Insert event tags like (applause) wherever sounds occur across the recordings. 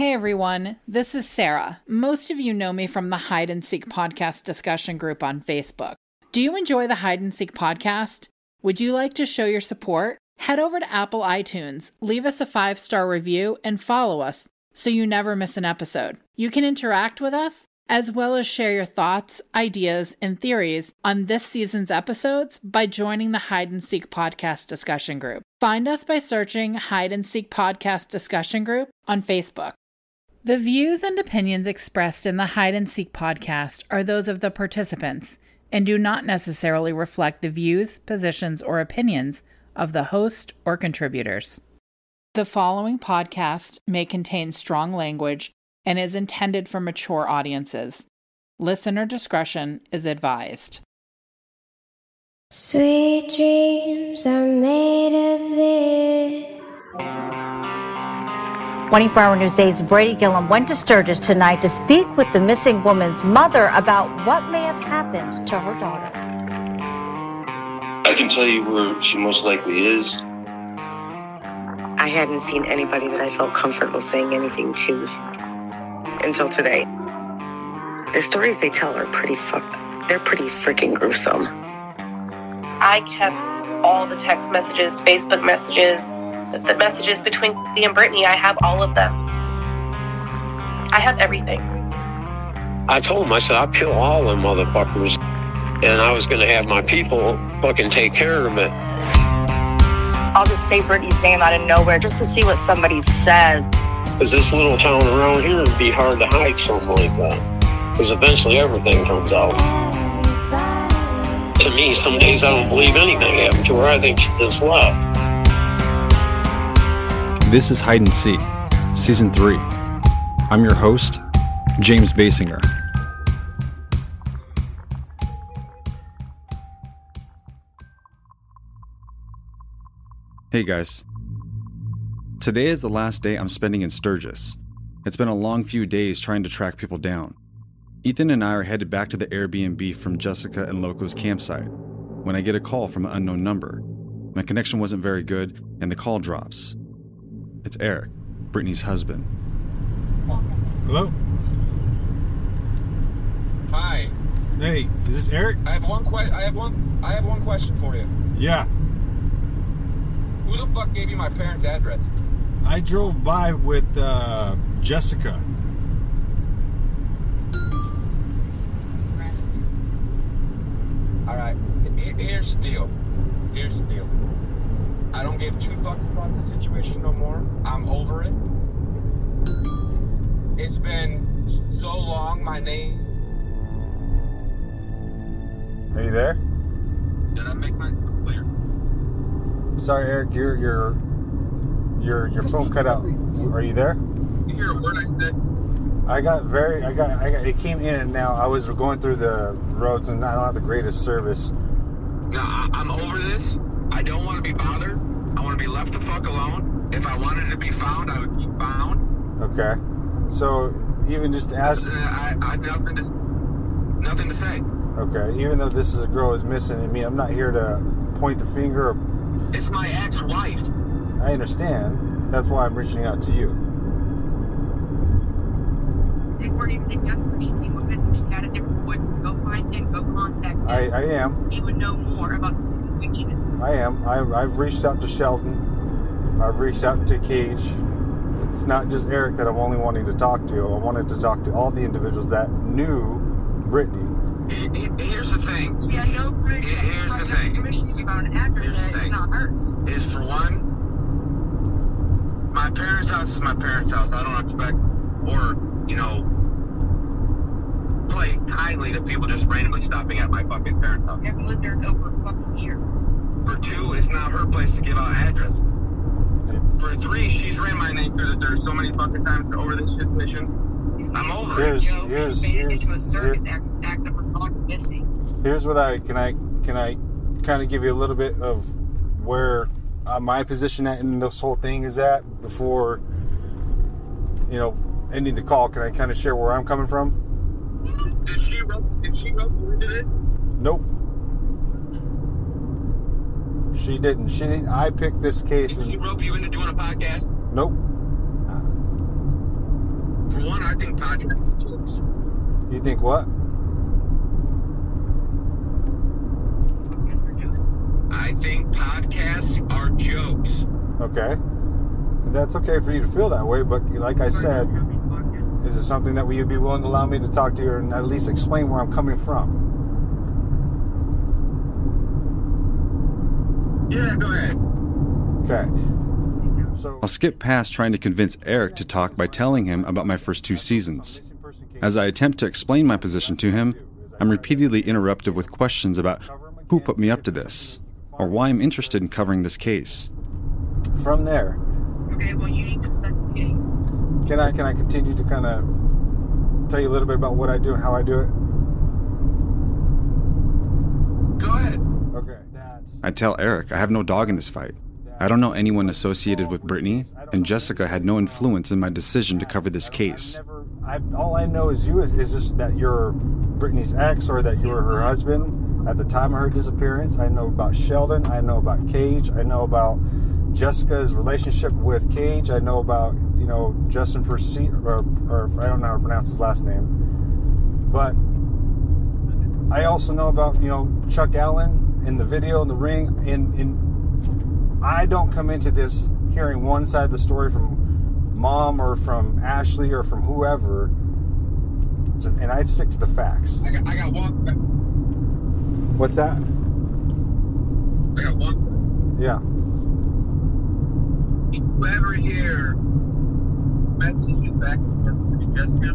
Hey everyone, this is Sarah. Most of you know me from the Hide and Seek podcast discussion group on Facebook. Do you enjoy the Hide and Seek podcast? Would you like to show your support? Head over to Apple iTunes, leave us a five star review, and follow us so you never miss an episode. You can interact with us as well as share your thoughts, ideas, and theories on this season's episodes by joining the Hide and Seek podcast discussion group. Find us by searching Hide and Seek podcast discussion group on Facebook. The views and opinions expressed in the Hide and Seek podcast are those of the participants and do not necessarily reflect the views, positions, or opinions of the host or contributors. The following podcast may contain strong language and is intended for mature audiences. Listener discretion is advised. Sweet dreams are made of this. 24 Hour News 8's Brady Gillum went to Sturgis tonight to speak with the missing woman's mother about what may have happened to her daughter. I can tell you where she most likely is. I hadn't seen anybody that I felt comfortable saying anything to until today. The stories they tell are pretty fuck. They're pretty freaking gruesome. I kept all the text messages, Facebook messages, the messages between me and Brittany. I have all of them. I have everything. I told him, I said, I'll kill all them motherfuckers. And I was going to have my people fucking take care of it. I'll just say Brittany's name out of nowhere just to see what somebody says. Because this little town around here would be hard to hide something like that. Because eventually everything comes out. To me, some days I don't believe anything happened to her. I think she just left. This is Hide and Seek, Season 3. I'm your host, James Basinger. Hey guys. Today is the last day I'm spending in Sturgis. It's been a long few days trying to track people down. Ethan and I are headed back to the Airbnb from Jessica and Loco's campsite when I get a call from an unknown number. My connection wasn't very good, and the call drops. It's Eric, Brittany's husband. Hello? Hi. Hey, is this Eric? I have one que- I have one I have one question for you. Yeah. Who the fuck gave you my parents' address? I drove by with uh, Jessica. All right. Here's the deal. Here's the deal. I don't give two fucks about the situation no more. I'm over it. It's been so long. My name. Are you there? Did I make myself clear? Sorry, Eric. Your your your your phone cut out. Are you there? You hear a word I said? I got very. I got. I got. It came in and now. I was going through the roads and I don't have the greatest service. No, I, I'm over this. I don't want to be bothered. I want to be left the fuck alone. If I wanted to be found, I would be found. Okay. So even just ask. Uh, I, I have nothing to nothing to say. Okay. Even though this is a girl who's missing, I mean, I'm not here to point the finger. Or, It's my ex-wife. I understand. That's why I'm reaching out to you. They weren't even together. She came up and she had a different boyfriend. Go find him. Go contact him. I, I am. He would know more about the situation. I am. I, I've reached out to Sheldon. I've reached out to Cage. It's not just Eric that I'm only wanting to talk to. I wanted to talk to all the individuals that knew Brittany. Here's the thing. She had no permission. Here's the thing. Permission to give out an address Here's the that is thing. not hers. Is for one, my parents' house is my parents' house. I don't expect, or you know, play kindly to people just randomly stopping at my fucking parents' house. I haven't lived there in over a fucking year. For two, it's not her place to give out address. For three, she's ran my name through the dirt so many fucking times over this situation. I'm over Here's- it. Joe here's- made it here's- into a circus act, act of her gone missing. Here's what I can I can I kind of give you a little bit of where uh, my position at in this whole thing is at before you know ending the call. Can I kind of share where I'm coming from? Did she rope? Did she rope you into it? Nope. She didn't. She didn't. I picked this case Did she and rope you into doing a podcast? nope. For one, I think podcast jokes. You think what? I think podcasts are jokes. Okay. That's okay for you to feel that way, but like I said, is it something that you'd be willing to allow me to talk to you and at least explain where I'm coming from? Yeah, go ahead. Okay. So I'll skip past trying to convince Eric to talk by telling him about my first two seasons. As I attempt to explain my position to him, I'm repeatedly interrupted with questions about who put me up to this, or why I'm interested in covering this case. from there, Okay, well, you need to investigate. can I can I continue to kind of tell you a little bit about what I do and how I do it? Go ahead. I tell Eric I have no dog in this fight. I don't know anyone associated with Brittany, and Jessica had no influence in my decision to cover this case. I, all I know is you is, is just that you're Brittany's ex or that you were her husband at the time of her disappearance. I know about Sheldon. I know about Cage. I know about Jessica's relationship with Cage. I know about you know Justin Percy or, or I don't know how to pronounce his last name, but I also know about you know Chuck Allen in the video in the ring. And in I don't come into this hearing one side of the story from mom or from Ashley or from whoever, and I stick to the facts. I got, I got one. What's that? I got one. Yeah. You ever hear messages back and forth Jessica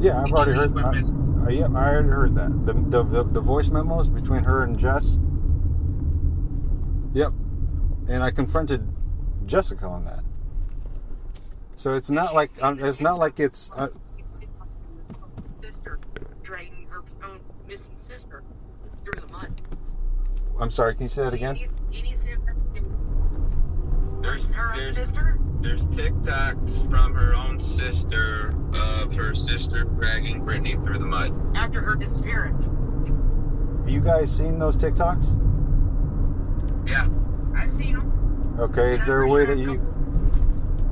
Yeah, I've already heard. I, uh, yeah, I already heard that. The, the the the voice memos between her and Jess. Yep, and I confronted Jessica on that. So it's not like um, it's not like it's. Uh, Sister dragging her own missing sister through the mud. I'm sorry. Can you say that again? He needs to investigate. There's, her own there's, sister? there's TikToks from her own sister of her sister dragging Brittany through the mud. After her disappearance. Have you guys seen those TikToks? Yeah. I've seen them. Okay. Is there a way that you?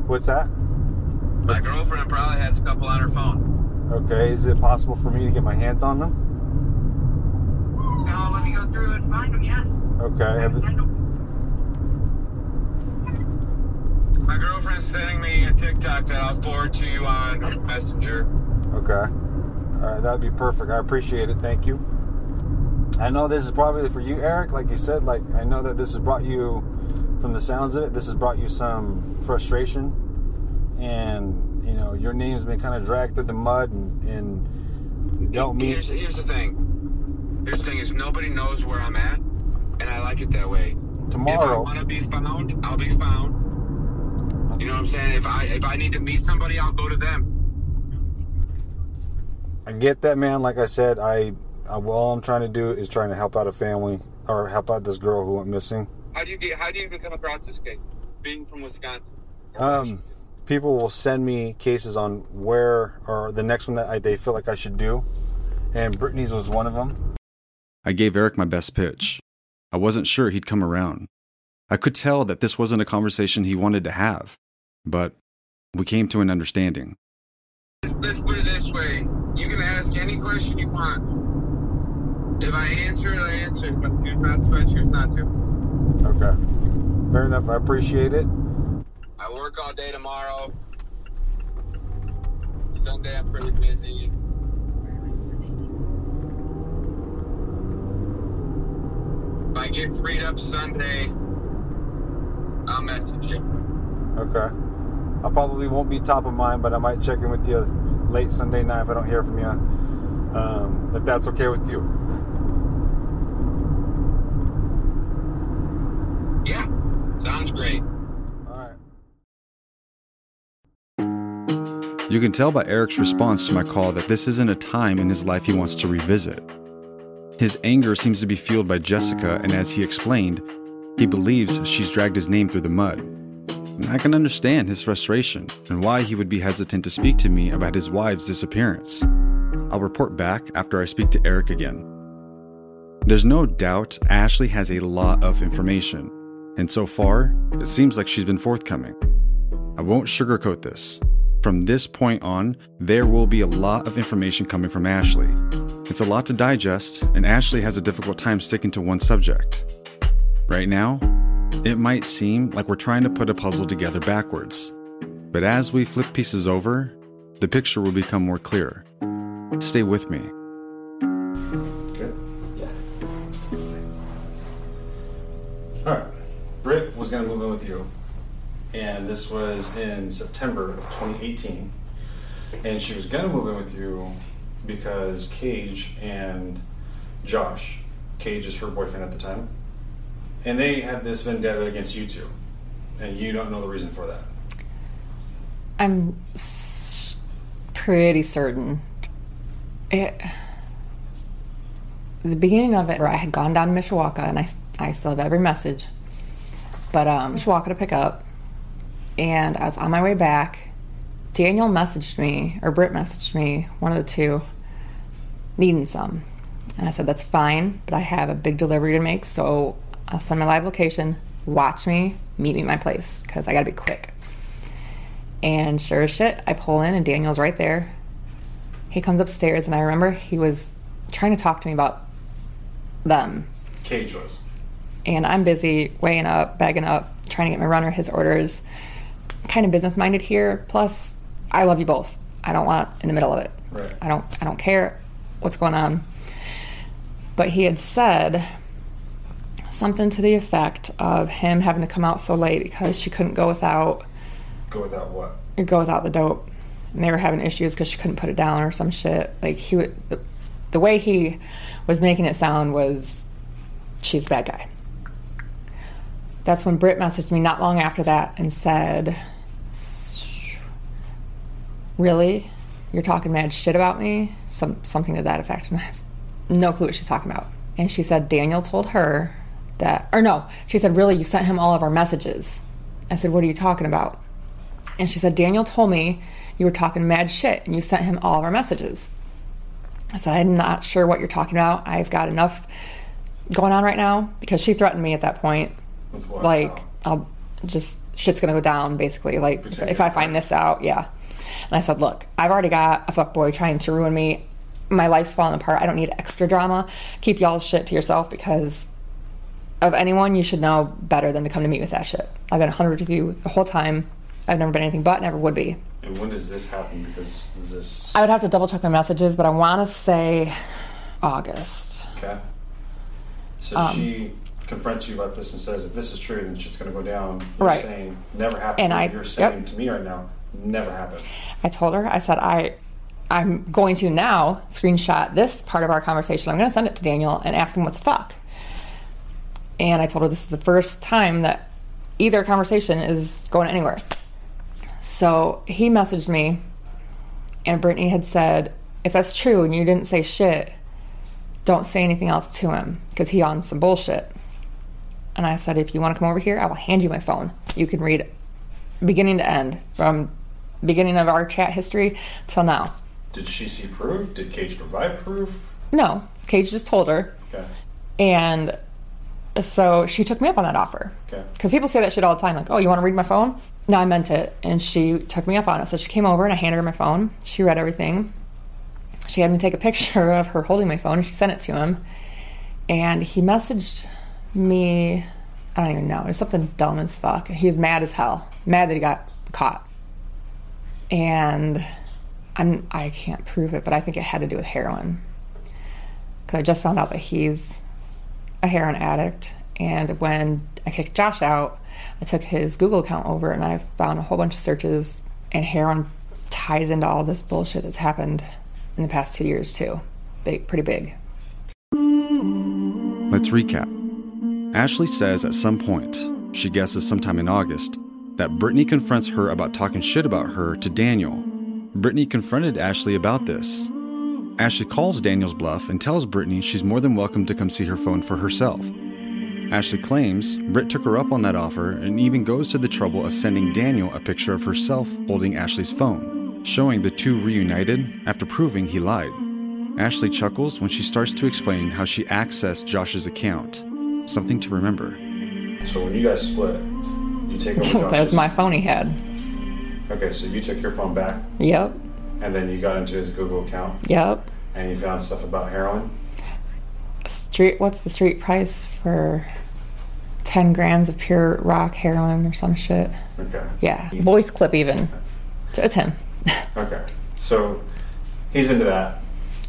What's that? My girlfriend probably has a couple on her phone. Okay. Is it possible for me to get my hands on them? Now let me go through and find them, yes. Okay. Have, Send them. My girlfriend's sending me a TikTok that I'll forward to you on Messenger. Okay. All right, that'd be perfect. I appreciate it. Thank you. I know this is probably for you, Eric. Like you said, like I know that this has brought you, from the sounds of it, this has brought you some frustration, and you know your name's been kind of dragged through the mud, and, and don't mean Here's, here's the thing. Here's the thing is nobody knows where I'm at, and I like it that way. Tomorrow, if I want to be found, I'll be found. You know what I'm saying? If I if I need to meet somebody, I'll go to them. I get that, man. Like I said, I, I all I'm trying to do is trying to help out a family or help out this girl who went missing. How do you get? How do you even come across this case? Being from Wisconsin. Um, people will send me cases on where or the next one that I, they feel like I should do, and Brittany's was one of them. I gave Eric my best pitch. I wasn't sure he'd come around. I could tell that this wasn't a conversation he wanted to have, but we came to an understanding. Let's, let's put it this way: you can ask any question you want. If I answer it, I answer it. If I choose not to, I choose not to. Okay. Fair enough. I appreciate it. I work all day tomorrow. Sunday, I'm pretty busy. If I get freed up Sunday, I'll message you. Okay. I probably won't be top of mind, but I might check in with you late Sunday night if I don't hear from you. Um, if that's okay with you. Yeah, sounds great. All right. You can tell by Eric's response to my call that this isn't a time in his life he wants to revisit. His anger seems to be fueled by Jessica, and as he explained, he believes she's dragged his name through the mud. I can understand his frustration and why he would be hesitant to speak to me about his wife's disappearance. I'll report back after I speak to Eric again. There's no doubt Ashley has a lot of information, and so far, it seems like she's been forthcoming. I won't sugarcoat this. From this point on, there will be a lot of information coming from Ashley. It's a lot to digest, and Ashley has a difficult time sticking to one subject. Right now, it might seem like we're trying to put a puzzle together backwards. But as we flip pieces over, the picture will become more clear. Stay with me. Good. Yeah. All right. Britt was going to move in with you, and this was in September of 2018. And she was going to move in with you because Cage and Josh, Cage is her boyfriend at the time, and they had this vendetta against you two, and you don't know the reason for that. I'm s- pretty certain. It, the beginning of it, where I had gone down to Mishawaka, and I, I still have every message. But um, Mishawaka to pick up, and I was on my way back. Daniel messaged me, or Britt messaged me, one of the two, needing some. And I said, that's fine, but I have a big delivery to make, so I'll send my live location. Watch me, meet me at my place, because I gotta be quick. And sure as shit, I pull in and Daniel's right there. He comes upstairs and I remember he was trying to talk to me about them. Cage was. And I'm busy weighing up, bagging up, trying to get my runner his orders. Kind of business minded here. Plus, I love you both. I don't want in the middle of it. Right. I don't I don't care what's going on. But he had said something to the effect of him having to come out so late because she couldn't go without Go without what? go without the dope. And they were having issues because she couldn't put it down or some shit. Like he would, the, the way he was making it sound was, she's a bad guy. That's when Britt messaged me not long after that and said, "Really, you're talking mad shit about me?" Some something to that effect. And (laughs) I no clue what she's talking about. And she said Daniel told her that, or no, she said, "Really, you sent him all of our messages." I said, "What are you talking about?" And she said, Daniel told me you were talking mad shit and you sent him all of our messages. I said, I'm not sure what you're talking about. I've got enough going on right now because she threatened me at that point. Like, I'll just, shit's gonna go down basically. Like, if I find this out, yeah. And I said, Look, I've already got a fuck boy trying to ruin me. My life's falling apart. I don't need extra drama. Keep y'all's shit to yourself because of anyone, you should know better than to come to me with that shit. I've been 100 with you the whole time. I've never been anything but, never would be. And when does this happen? Because this I would have to double check my messages, but I want to say August. okay? So Um, she confronts you about this and says, "If this is true, then shit's going to go down." You're Right. saying never happened. And I- you're saying yep. to me right now, never happened. I told her, I said, I, I'm going to now screenshot this part of our conversation. I'm going to send it to Daniel and ask him what the fuck. And I told her this is the first time that either conversation is going anywhere. So he messaged me, and Brittany had said, if that's true and you didn't say shit, don't say anything else to him because he on some bullshit. And I said, if you want to come over here, I will hand you my phone. You can read beginning to end from beginning of our chat history till now. Did she see proof? Did Cage provide proof? No, Cage just told her. Okay. And so she took me up on that offer. Okay. Because people say that shit all the time, like, oh, you want to read my phone? No, I meant it. And she took me up on it. So she came over and I handed her my phone. She read everything. She had me take a picture (laughs) of her holding my phone and she sent it to him. And he messaged me, I don't even know, it was something dumb as fuck. He was mad as hell, mad that he got caught. And I'm, I can't prove it, but I think it had to do with heroin. Because I just found out that he's a heroin addict. And when I kicked Josh out, I took his Google account over and I found a whole bunch of searches, and heroin ties into all this bullshit that's happened in the past two years, too. Big, pretty big. Let's recap. Ashley says at some point, she guesses sometime in August, that Brittany confronts her about talking shit about her to Daniel. Brittany confronted Ashley about this. Ashley calls Daniel's bluff and tells Brittany she's more than welcome to come see her phone for herself. Ashley claims Britt took her up on that offer and even goes to the trouble of sending Daniel a picture of herself holding Ashley's phone, showing the two reunited after proving he lied. Ashley chuckles when she starts to explain how she accessed Josh's account. Something to remember. So when you guys split, you take over (laughs) that was my phone he had. Okay, so you took your phone back, Yep. And then you got into his Google account, Yep. and you found stuff about heroin. Street. What's the street price for ten grams of pure rock heroin or some shit? Okay. Yeah. Voice clip even. So it's him. (laughs) Okay. So he's into that.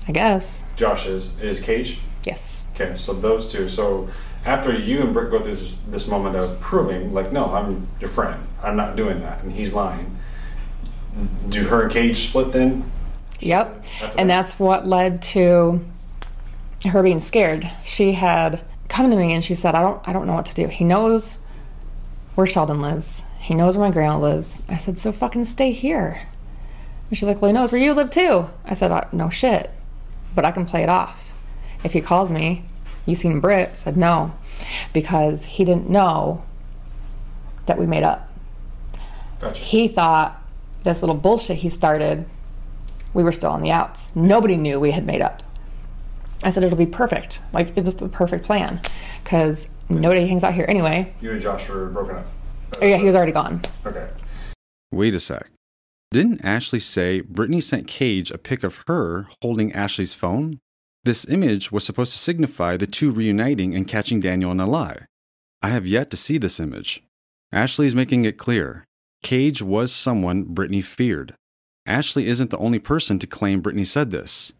I guess. Josh is is Cage. Yes. Okay, so those two. So after you and Britt go through this this moment of proving, like, no, I'm your friend. I'm not doing that, and he's lying. Do her and Cage split then? Yep. And that's what led to her being scared. She had come to me and she said, I don't I don't know what to do. He knows where Sheldon lives. He knows where my grandma lives. I said, So fucking stay here. And she's like, Well, he knows where you live too. I said, "Uh, No shit. But I can play it off. If he calls me, you seen Britt? I said, No. Because he didn't know that we made up. Gotcha. He thought this little bullshit he started, we were still on the outs. Nobody knew we had made up. I said it'll be perfect. Like it's the perfect plan because nobody hangs out here anyway. You and Josh were broken up. Oh yeah, he was already gone. Okay. Wait a sec. Didn't Ashley say Brittany sent Cage a pic of her holding Ashley's phone? This image was supposed to signify the two reuniting and catching Daniel in a lie. I have yet to see this image. Ashley is making it clear. Cage was someone Brittany feared. Ashley isn't the only person to claim Brittany said this.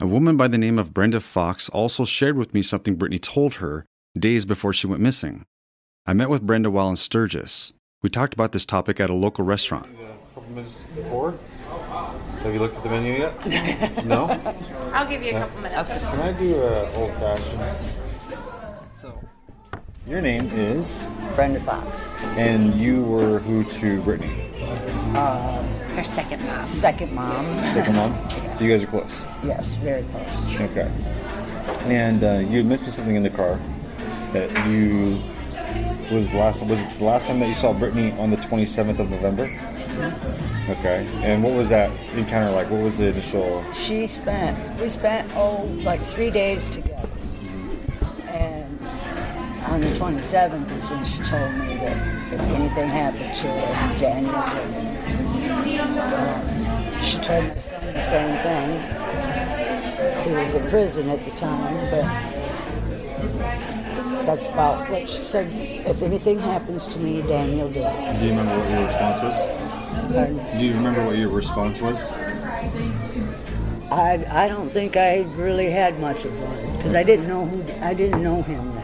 A woman by the name of Brenda Fox also shared with me something Brittany told her days before she went missing. I met with Brenda while in Sturgis. We talked about this topic at a local restaurant. Uh, a couple minutes before. Have you looked at the menu yet? (laughs) no. I'll give you a couple minutes. Can I do uh, a old fashioned? So, Your name is Brenda Fox. and you were who to Brittany? Uh, Her second mom. second mom. Second mom. So you guys are close. Yes, very close. Okay. And uh, you mentioned something in the car that you was last was it the last time that you saw Brittany on the 27th of November. Okay. And what was that encounter like? What was the initial? She spent, we spent, oh, like three days together. On the 27th is when she told me that if anything happened to her, Daniel. Uh, she told my son the same thing. He was in prison at the time, but that's about what she said. If anything happens to me, Daniel did. Do you remember what your response was? Pardon? Do you remember what your response was? I, I don't think I really had much of one because I didn't know who I didn't know him.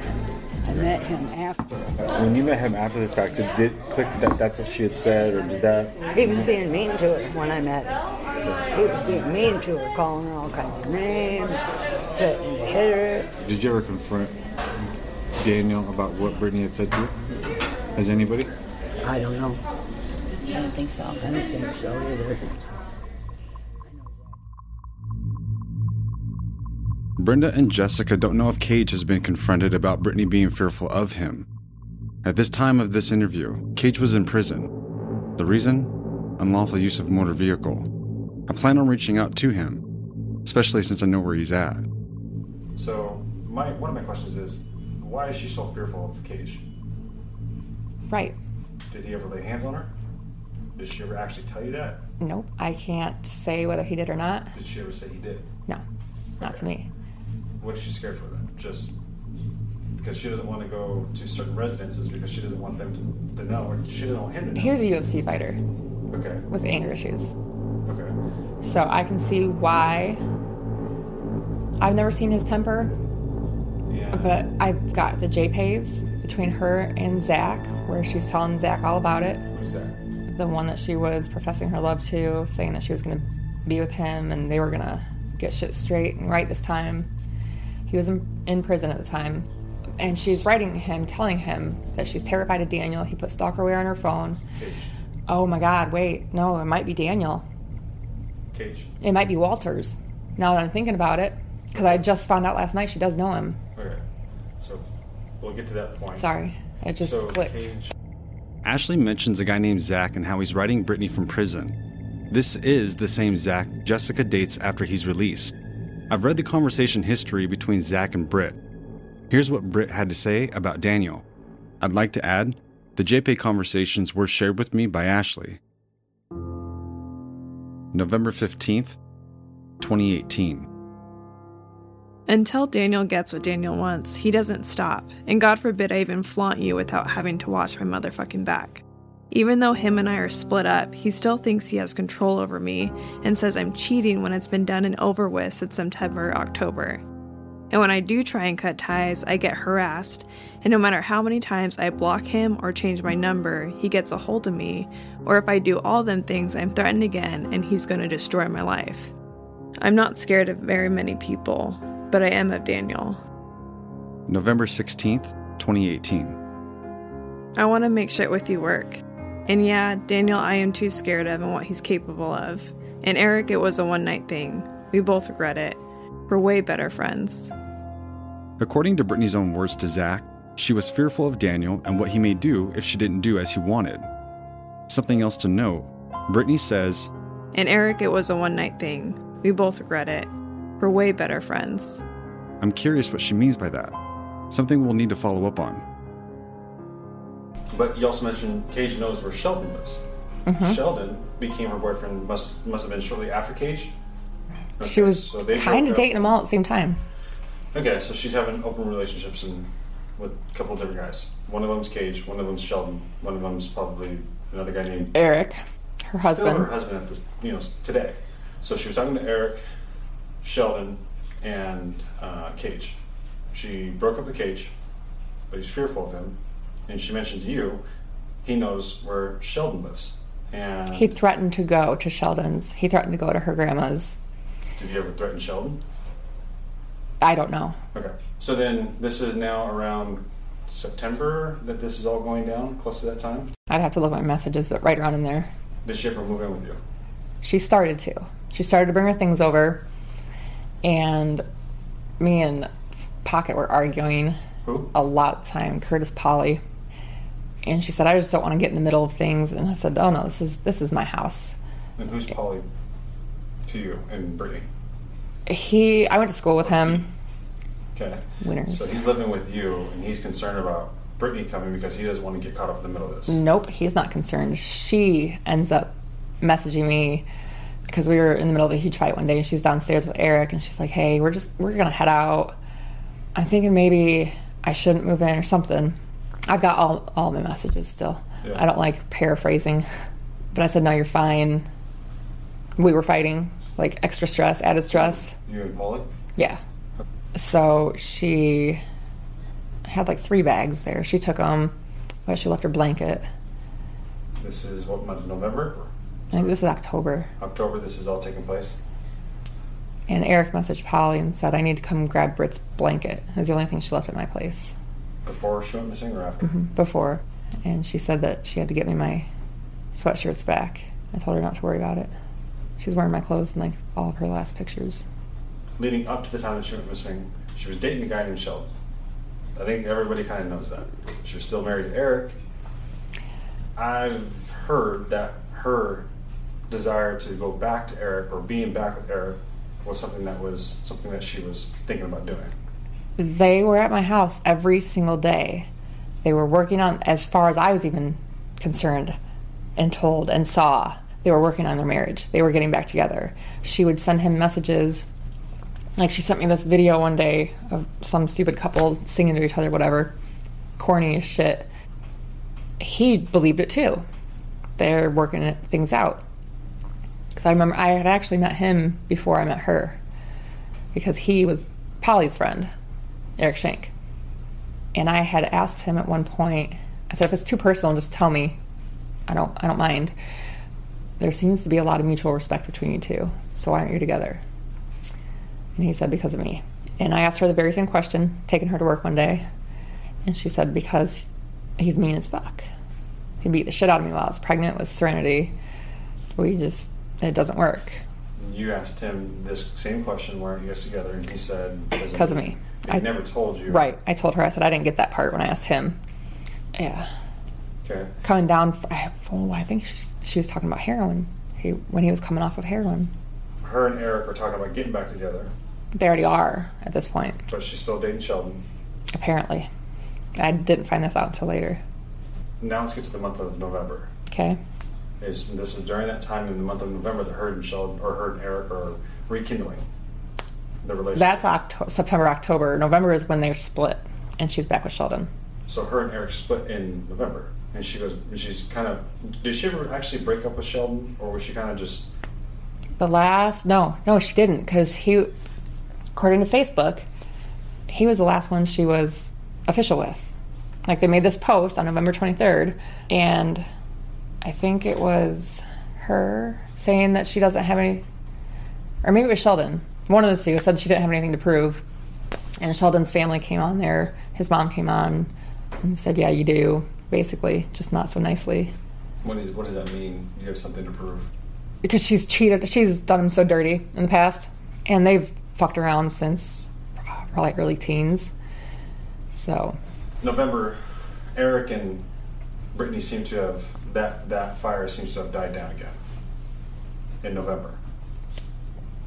I met him after. When you met him after the fact, did it click that that's what she had said, or did that? He was being mean to her when I met her. He was being mean to her, calling her all kinds of names, threatening to hit her. Did you ever confront Daniel about what Brittany had said to you? Has anybody? I don't know. I don't think so. I don't think so either. Brenda and Jessica don't know if Cage has been confronted about Brittany being fearful of him. At this time of this interview, Cage was in prison. The reason? Unlawful use of motor vehicle. I plan on reaching out to him, especially since I know where he's at. So, my one of my questions is, why is she so fearful of Cage? Right. Did he ever lay hands on her? Did she ever actually tell you that? Nope. I can't say whether he did or not. Did she ever say he did? No. Not to me. What is she scared for then? Just because she doesn't want to go to certain residences because she doesn't want them to, to know, or she doesn't want him to know. He was a UFC fighter Okay. with anger issues. Okay. So I can see why. I've never seen his temper, Yeah. but I've got the JPays between her and Zach, where she's telling Zach all about it. Who's that? The one that she was professing her love to, saying that she was going to be with him and they were going to get shit straight and right this time. He was in, in prison at the time. And she's writing him, telling him that she's terrified of Daniel. He put stalkerware on her phone. Oh my God, wait. No, it might be Daniel. Cage. It might be Walters. Now that I'm thinking about it, because I just found out last night she does know him. Okay. So we'll get to that point. Sorry, it just So, clicked. Cage- Ashley mentions a guy named Zach and how he's writing Brittany from prison. This is the same Zach Jessica dates after he's released. I've read the conversation history between Zach and Britt. Here's what Britt had to say about Daniel. I'd like to add the JPay conversations were shared with me by Ashley. November 15th, 2018. Until Daniel gets what Daniel wants, he doesn't stop, and God forbid I even flaunt you without having to watch my motherfucking back. Even though him and I are split up, he still thinks he has control over me and says I'm cheating when it's been done and over with since September, October. And when I do try and cut ties, I get harassed, and no matter how many times I block him or change my number, he gets a hold of me, or if I do all them things, I'm threatened again and he's gonna destroy my life. I'm not scared of very many people, but I am of Daniel. November 16th, 2018. I want to make shit with you work. And yeah, Daniel, I am too scared of and what he's capable of. And Eric, it was a one night thing. We both regret it. We're way better friends. According to Brittany's own words to Zach, she was fearful of Daniel and what he may do if she didn't do as he wanted. Something else to note Brittany says, And Eric, it was a one night thing. We both regret it. We're way better friends. I'm curious what she means by that. Something we'll need to follow up on. But you also mentioned Cage knows where Sheldon lives. Mhm. Sheldon became her boyfriend. Must must have been shortly after Cage. she was so kind of dating them all at the same time. Okay, so she's having open relationships and with a couple of different guys. One of them's Cage. One of them's Sheldon. One of them's probably another guy named Eric, her husband. Still her husband at this, you know, today. So she was talking to Eric, Sheldon, and uh, Cage. She broke up with Cage, but he's fearful of him. And she mentioned to you, he knows where Sheldon lives. And He threatened to go to Sheldon's. He threatened to go to her grandma's. did he ever threaten Sheldon? I don't know. Okay. So then this is now around September that this is all going down, close to that time. I'd have to look at my messages, but right around in there. Did she ever move in with you? She started to. She started to bring her things over, and me and Pocket were arguing Who? a lot of time. Curtis Polly, and she said, "I just don't want to get in the middle of things." And I said, "Oh no, this is this is my house." And who's Polly to you and Brittany? He, I went to school with him. Okay. Winners. So he's living with you, and he's concerned about Brittany coming because he doesn't want to get caught up in the middle of this. Nope, he's not concerned. She ends up messaging me because we were in the middle of a huge fight one day, and she's downstairs with Eric, and she's like, "Hey, we're just we're gonna head out. I'm thinking maybe I shouldn't move in or something." I've got all all my messages still. Yeah. I don't like paraphrasing, but I said, "No, you're fine." We were fighting, like extra stress, added stress. You and Polly? Yeah. So she had like three bags there. She took them, but she left her blanket. This is what month? November, I think this is October. October. This is all taking place. And Eric messaged Polly and said, I need to come grab Britt's blanket. It was the only thing she left at my place Before she went missing or after? Mhm, before. And she said that she had to get me my sweatshirts back. I told her not to worry about it. She's wearing my clothes in like all of her last pictures. Leading up to the time that she went missing, she was dating a guy named Sheldon. I think everybody kind of knows that. She was still married to Eric. I've heard that her desire to go back to Eric or being back with Eric was something that was something that she was thinking about doing. They were at my house every single day. They were working on, as far as I was even concerned and told and saw, they were working on their marriage. They were getting back together. She would send him messages. Like she sent me this video one day of some stupid couple singing to each other, whatever. Corny as shit. He believed it too. They're working things out. Because I remember I had actually met him before I met her. Because he was Polly's friend, Eric Shank. And I had asked him at one point, I said, if it's too personal, just tell me. I don't I don't mind. There seems to be a lot of mutual respect between you two. So why aren't you together? And he said, because of me. And I asked her the very same question, taking her to work one day. And she said, because he's mean as fuck. He beat the shit out of me while I was pregnant with Serenity. We just, it doesn't work. You asked him this same question, why aren't you guys together? And he said, Because of me. He never told you. Right. I told her, I said, I didn't get that part when I asked him. Yeah. Okay. Coming down, I, oh, I think she, she was talking about heroin. He, when he was coming off of heroin. Her and Eric are talking about getting back together, They already are at this point, but she's still dating Sheldon. apparently. I didn't find this out until later. Now let's get to the month of November. Okay. is this is during that time in the month of November that her and Sheldon or her and Eric are rekindling the relationship. That's Octo- September, October. November is when they're split, and she's back with Sheldon. So her and Eric split in November, and she goes. And she's kind of. Did she ever actually break up with Sheldon, or was she kind of just? The last, no, no, she didn't, because he, according to Facebook, he was the last one she was official with. Like they made this post on November 23rd, and I think it was her saying that she doesn't have any, or maybe it was Sheldon. One of the two said she didn't have anything to prove, and Sheldon's family came on there. His mom came on and said, "Yeah, you do." Basically, just not so nicely. What, is, what does that mean? You have something to prove. because she's cheated. She's done him so dirty in the past, and they've fucked around since probably early teens. So November, Eric and Brittany seem to have that that fire seems to have died down again in November,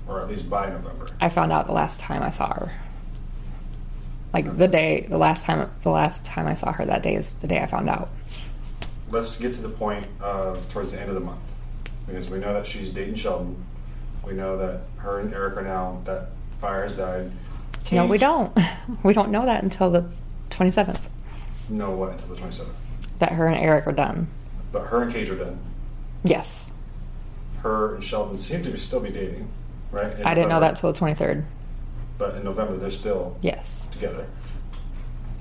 or at least by November. I found out the last time I saw her. Like the day, the last time, the last time I saw her that day is the day I found out. Let's get to the point of towards the end of the month, because we know that she's dating Sheldon. We know that her and Eric are now that fire has died. No, we don't. (laughs) we don't know that until the twenty seventh. know what until the twenty seventh. That her and Eric are done. But her and Cage are done. Yes, Her and Sheldon seem to still be dating, right? In I didn't know November. that until the twenty third. But in November, they're still Yes. together.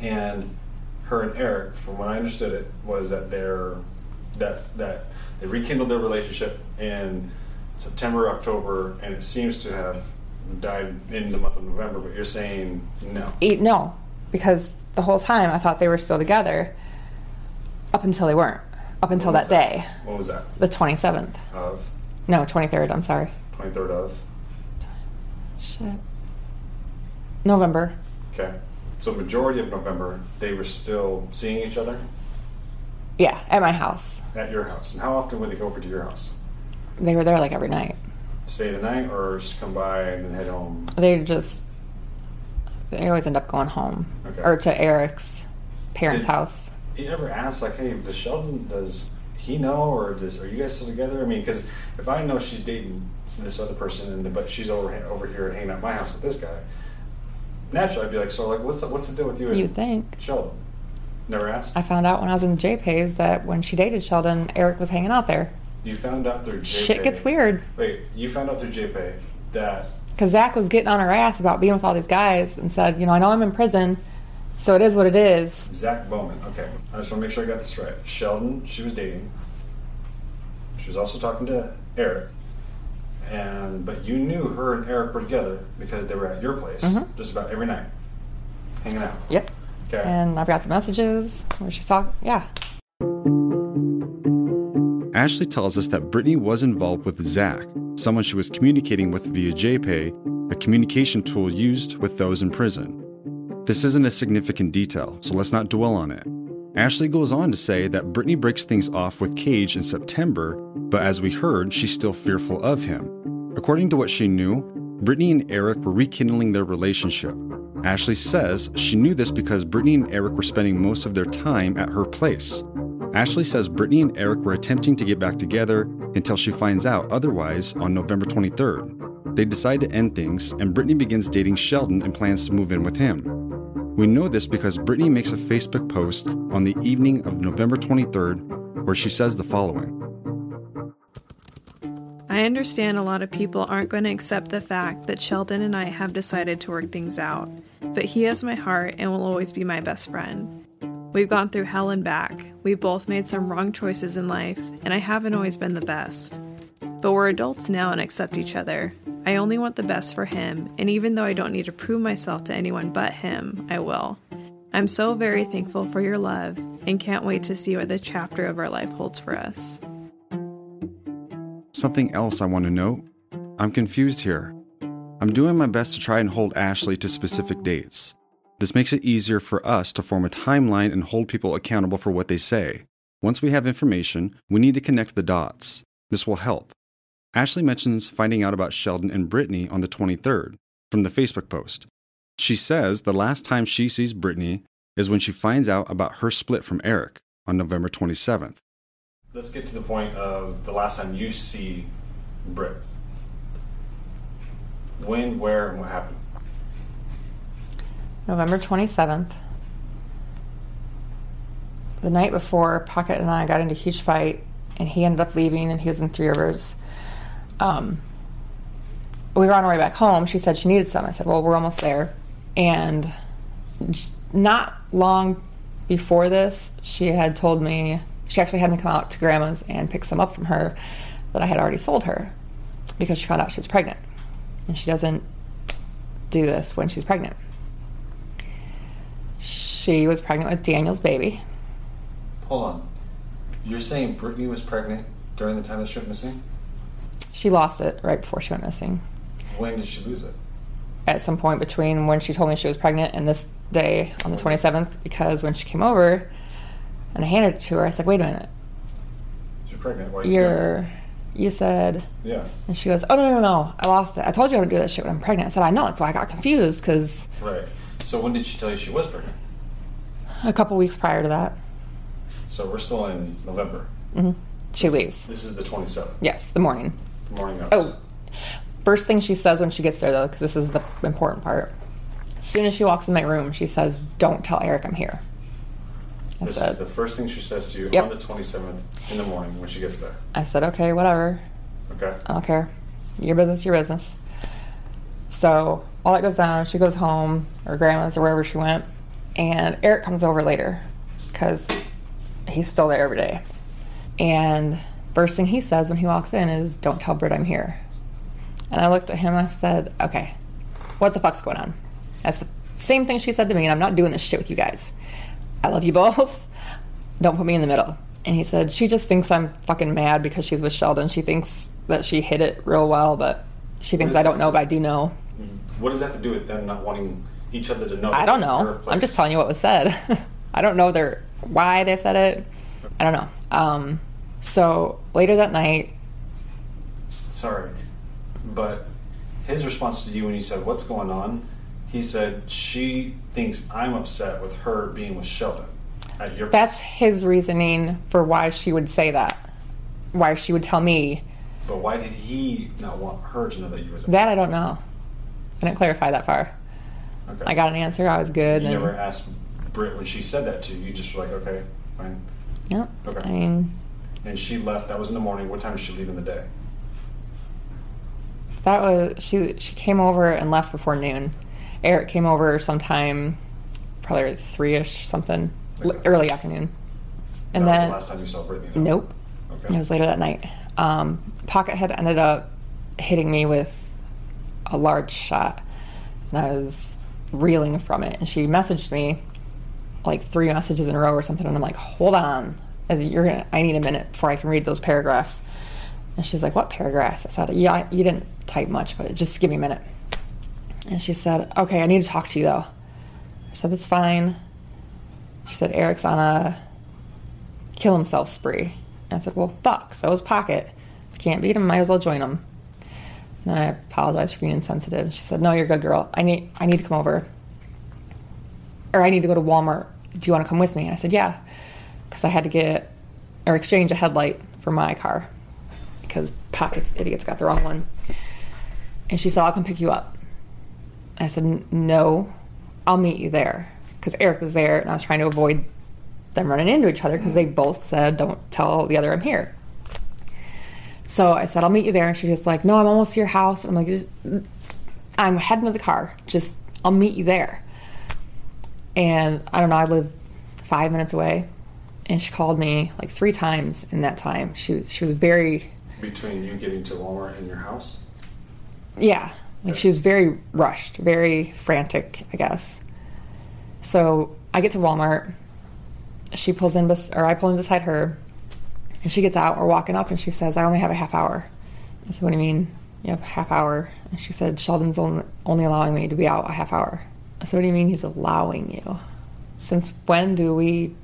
And her and Eric, from what I understood it, was that they're that's that they rekindled their relationship in September, October, and it seems to have died in the month of November. But you're saying no. E- no, because the whole time I thought they were still together, up until they weren't. Up until When that was day, What was that? the twenty seventh. Of No, twenty third. I'm sorry. twenty third of. Shit. November. Okay. So majority of November, they were still seeing each other Yeah, at my house. at your house. And how often would they go over to your house? They were there like every night. Stay the night, or just come by and then head home? They just they always end up going home Okay. or to Eric's parents' Did- house. You ever ask like, hey, does Sheldon does he know or does are you guys still together? I mean, because if I know she's dating this other person and but she's over over here hanging out at my house with this guy, naturally I'd be like, so like, what's the, what's the deal with you? and You'd think. Sheldon. Never asked. I found out when I was in JPay's that when she dated Sheldon, Eric was hanging out there. You found out through JPay. Shit gets weird. Wait, you found out through JPay that Because Zach was getting on her ass about being with all these guys and said, you know, I know I'm in prison, so it is what it is. Zach Bowman. Okay, I just want to make sure I got this right. Sheldon, she was dating. She was also talking to Eric, and but you knew her and Eric were together because they were at your place Mhm. just about every night, hanging out. Yep. Okay. And I've got the messages where she's talking. Yeah. Ashley tells us that Brittany was involved with Zach, someone she was communicating with via JPay, a communication tool used with those in prison. This isn't a significant detail, so let's not dwell on it. Ashley goes on to say that Brittany breaks things off with Cage in September, but as we heard, she's still fearful of him. According to what she knew, Brittany and Eric were rekindling their relationship. Ashley says she knew this because Brittany and Eric were spending most of their time at her place. Ashley says Brittany and Eric were attempting to get back together until she finds out otherwise on November 23rd. They decide to end things, and Brittany begins dating Sheldon and plans to move in with him. We know this because Brittany makes a Facebook post on the evening of November 23rd where she says the following I understand a lot of people aren't going to accept the fact that Sheldon and I have decided to work things out, but he has my heart and will always be my best friend. We've gone through hell and back. We've both made some wrong choices in life, and I haven't always been the best. But we're adults now and accept each other. I only want the best for him, and even though I don't need to prove myself to anyone but him, I will. I'm so very thankful for your love and can't wait to see what the chapter of our life holds for us. Something else I want to note I'm confused here. I'm doing my best to try and hold Ashley to specific dates. This makes it easier for us to form a timeline and hold people accountable for what they say. Once we have information, we need to connect the dots. This will help. Ashley mentions finding out about Sheldon and Brittany on the 23rd from the Facebook post. She says the last time she sees Brittany is when she finds out about her split from Eric on November 27th. let's get to the point of the last time you see Britt. When, where, and what happened? November 27th. The night before, Pocket and I got into a huge fight, and he ended up leaving, and he was in Three Rivers. Um, we were on our way back home. She said she needed some. I said, Well, we're almost there. And not long before this, she had told me, she actually had me come out to grandma's and pick some up from her that I had already sold her because she found out she was pregnant. And she doesn't do this when she's pregnant. She was pregnant with Daniel's baby. Hold on. You're saying Brittany was pregnant during the time that she went missing? She lost it right before she went missing. When did she lose it? At some point between when she told me she was pregnant and this day on the 27th, because when she came over and I handed it to her, I said, wait a minute. She's pregnant. Why are you You're, you said. Yeah. and she goes, oh, no, no, no, I lost it. I told you I would do that shit when I'm pregnant. I said, I know. That's why I got confused because Right. So when did she tell you she was pregnant? a couple weeks prior to that, So we're still in November. hmm she leaves. This is the 27th. Yes, the morning. Morning. Oh, first thing she says when she gets there, though, because this is the important part. As soon as she walks in my room, she says, "Don't tell Eric I'm here." I This said, is the first thing she says to you Yep. on the 27th in the morning when she gets there. "I said, okay, whatever. Okay. I don't care. Your business, your business." So all that goes down. She goes home, or grandma's, or wherever she went, and Eric comes over later because he's still there every day. And first thing he says when he walks in is, "Don't tell Britt I'm here." And I looked at him. I said, "Okay, what the fuck's going on?" That's the same thing she said to me, and I'm not doing this shit with you guys. I love you both. (laughs) Don't put me in the middle. And he said, She just thinks I'm fucking mad because she's with Sheldon. She thinks that she hit it real well, but she thinks I don't know, but I do know. What does that have to do with them not wanting each other to know? I don't they're in her know. I'm just telling you what was said. (laughs) I don't know their why they said it. I don't know. Um, so later that night, Sorry, but his response to you when you said, "What's going on?" He said, "She thinks I'm upset with her being with Sheldon." At your that's his reasoning for why she would say that. Why she would tell me But why did he not want her to know that you were there? that I don't know. I didn't clarify that far. Okay. I got an answer. I was good. You and, never asked Britt when she said that to you. You just were like, "Okay, fine." Yep. Okay. I mean, And she left. That was in the morning. What time did she leave in the day? that was she. She came over and left before noon. Eric came over sometime, probably three ish something, l- early afternoon. And that then the last time you saw Brittany. Nope. Okay. It was later that night. Um, Pocket had ended up hitting me with a large shot, and I was reeling from it. And she messaged me like three messages in a row or something, and I'm like, "Hold on, you're gonna, I need a minute before I can read those paragraphs." And she's like, "What paragraphs?" I said, "Yeah, you didn't type much, but just give me a minute." And she said, "Okay, I need to talk to you though." I said, "That's fine." She said, "Eric's on a kill himself spree." And I said, "Well, fuck." So is Pocket. Can't beat him, might as well join him. And then I apologized for being insensitive. She said, "No, you're a good girl. I need I need to come over, or I need to go to Walmart. Do you want to come with me?" And I said, "Yeah," because I had to get or exchange a headlight for my car because Pocket's idiots got the wrong one. And she said, "I'll come pick you up." I said, "No, I'll meet you there," because Eric was there, and I was trying to avoid them running into each other because they both said, "Don't tell the other I'm here." So I said, "I'll meet you there," and she's just like, "No, I'm almost to your house." And I'm like, "I'm heading to the car. Just I'll meet you there." And I don't know. I live five minutes away, and she called me like three times in that time. She was she was very Between you getting to Walmart and your house? yeah, like she was very rushed, very frantic, I guess. So I get to Walmart. She pulls in, bes- or I pull in beside her, and she gets out. We're walking up, and she says, "I only have a half hour." I said, "What do you mean? You have a half hour?" And she said, "Sheldon's only, only allowing me to be out a half hour." I said, "What do you mean he's allowing you? Since when do we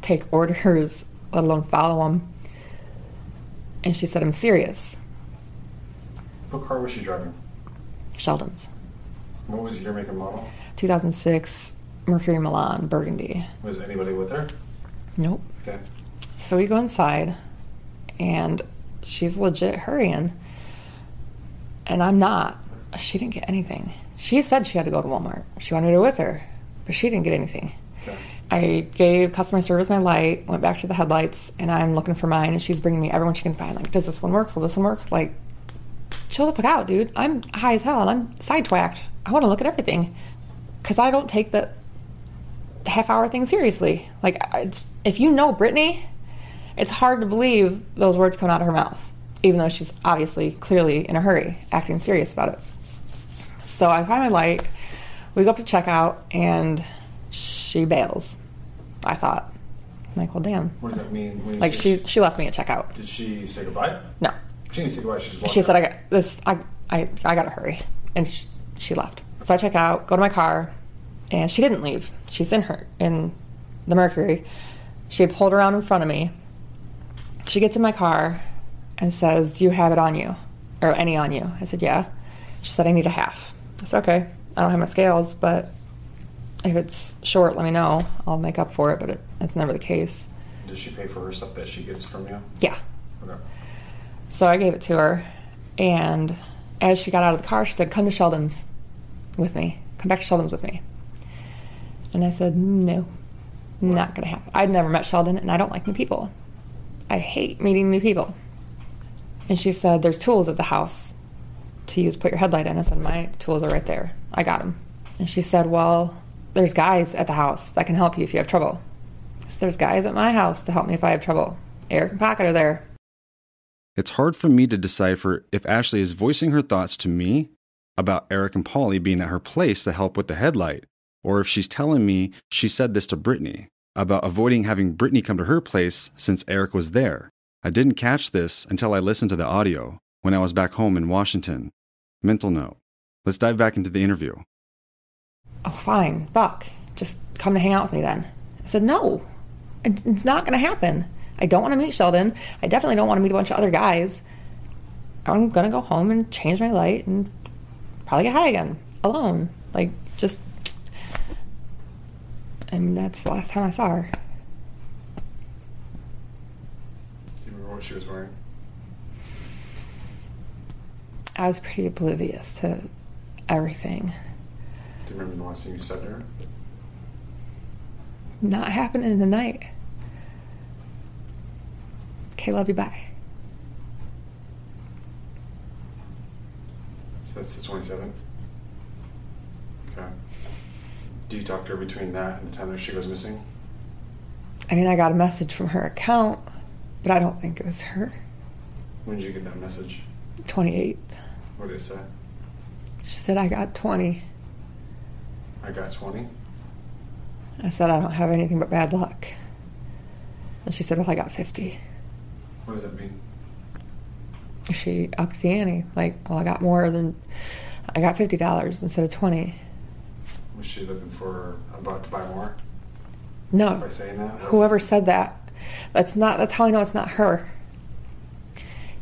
take orders, let alone follow them?" And she said, "I'm serious." What car was she driving? Sheldon's. What was your make and model? 2006 Mercury Milan Burgundy. Was anybody with her? Nope. Okay. So we go inside, and she's legit hurrying. And I'm not. She didn't get anything. She said she had to go to Walmart. She wanted to go with her, but she didn't get anything. I gave customer service my light, went back to the headlights, and I'm looking for mine, and she's bringing me everyone she can find. Like, does this one work? Will this one work? Like, chill the fuck out, dude. I'm high as hell and I'm sidetwacked. I want to look at everything because I don't take the half hour thing seriously. Like, if you know Brittany, it's hard to believe those words coming out of her mouth, even though she's obviously clearly in a hurry, acting serious about it. So I find my light. We go up to checkout, and she bails. I thought, like, well, damn. What does that mean? When Like she she left me at checkout. Did she say goodbye? No. She didn't say goodbye. She just walked She said, out. "I got this. I I I gotta hurry," and she, she left. So I check out, go to my car, and she didn't leave. She's in her in the Mercury. She had pulled around in front of me. She gets in my car and says, "Do you have it on you, or any on you?" I said, "Yeah." She said, "I need a half." I said, "Okay. I don't have my scales, but if it's short, let me know. I'll make up for it." But it, that's never the case. Does she pay for her stuff that she gets from you? Yeah. Okay. So I gave it to her, and as she got out of the car, she said, "Come to Sheldon's with me. Come back to Sheldon's with me." And I said, "No, not gonna happen. I'd never met Sheldon, and I don't like new people. I hate meeting new people." And she said, "There's tools at the house to use. Put your headlight in." I said, "My tools are right there. I got them." And she said, "Well, there's guys at the house that can help you if you have trouble." Said, "There's guys at my house to help me if I have trouble. Eric and Pocket are there." It's hard for me to decipher if Ashley is voicing her thoughts to me about Eric and Polly being at her place to help with the headlight, or if she's telling me she said this to Brittany about avoiding having Brittany come to her place since Eric was there. I didn't catch this until I listened to the audio when I was back home in Washington. Mental note. Let's dive back into the interview. Oh, fine, fuck, just come to hang out with me then. I said, no, it's not going to happen. I don't want to meet Sheldon. I definitely don't want to meet a bunch of other guys. I'm going to go home and change my light and probably get high again, alone. Like, just. And that's the last time I saw her. Do you remember what she was wearing? I was pretty oblivious to everything. Do you remember the last thing you said to her? Not happening tonight. Okay, love you, bye. So that's the 27th. Okay. Do you talk to her between that and the time that she goes missing? I mean, I got a message from her account, but I don't think it was her. When did you get that message? 28th. What did it say? She said, I got 20. I got 20. I said, I don't have anything but bad luck. And she said, Well, I got 50. What does that mean? She upped the ante. Like, well, I got more than, I got $50 instead of 20. Was she looking for about to buy more? No. By saying that? Whoever said that, that's not, that's how I know it's not her.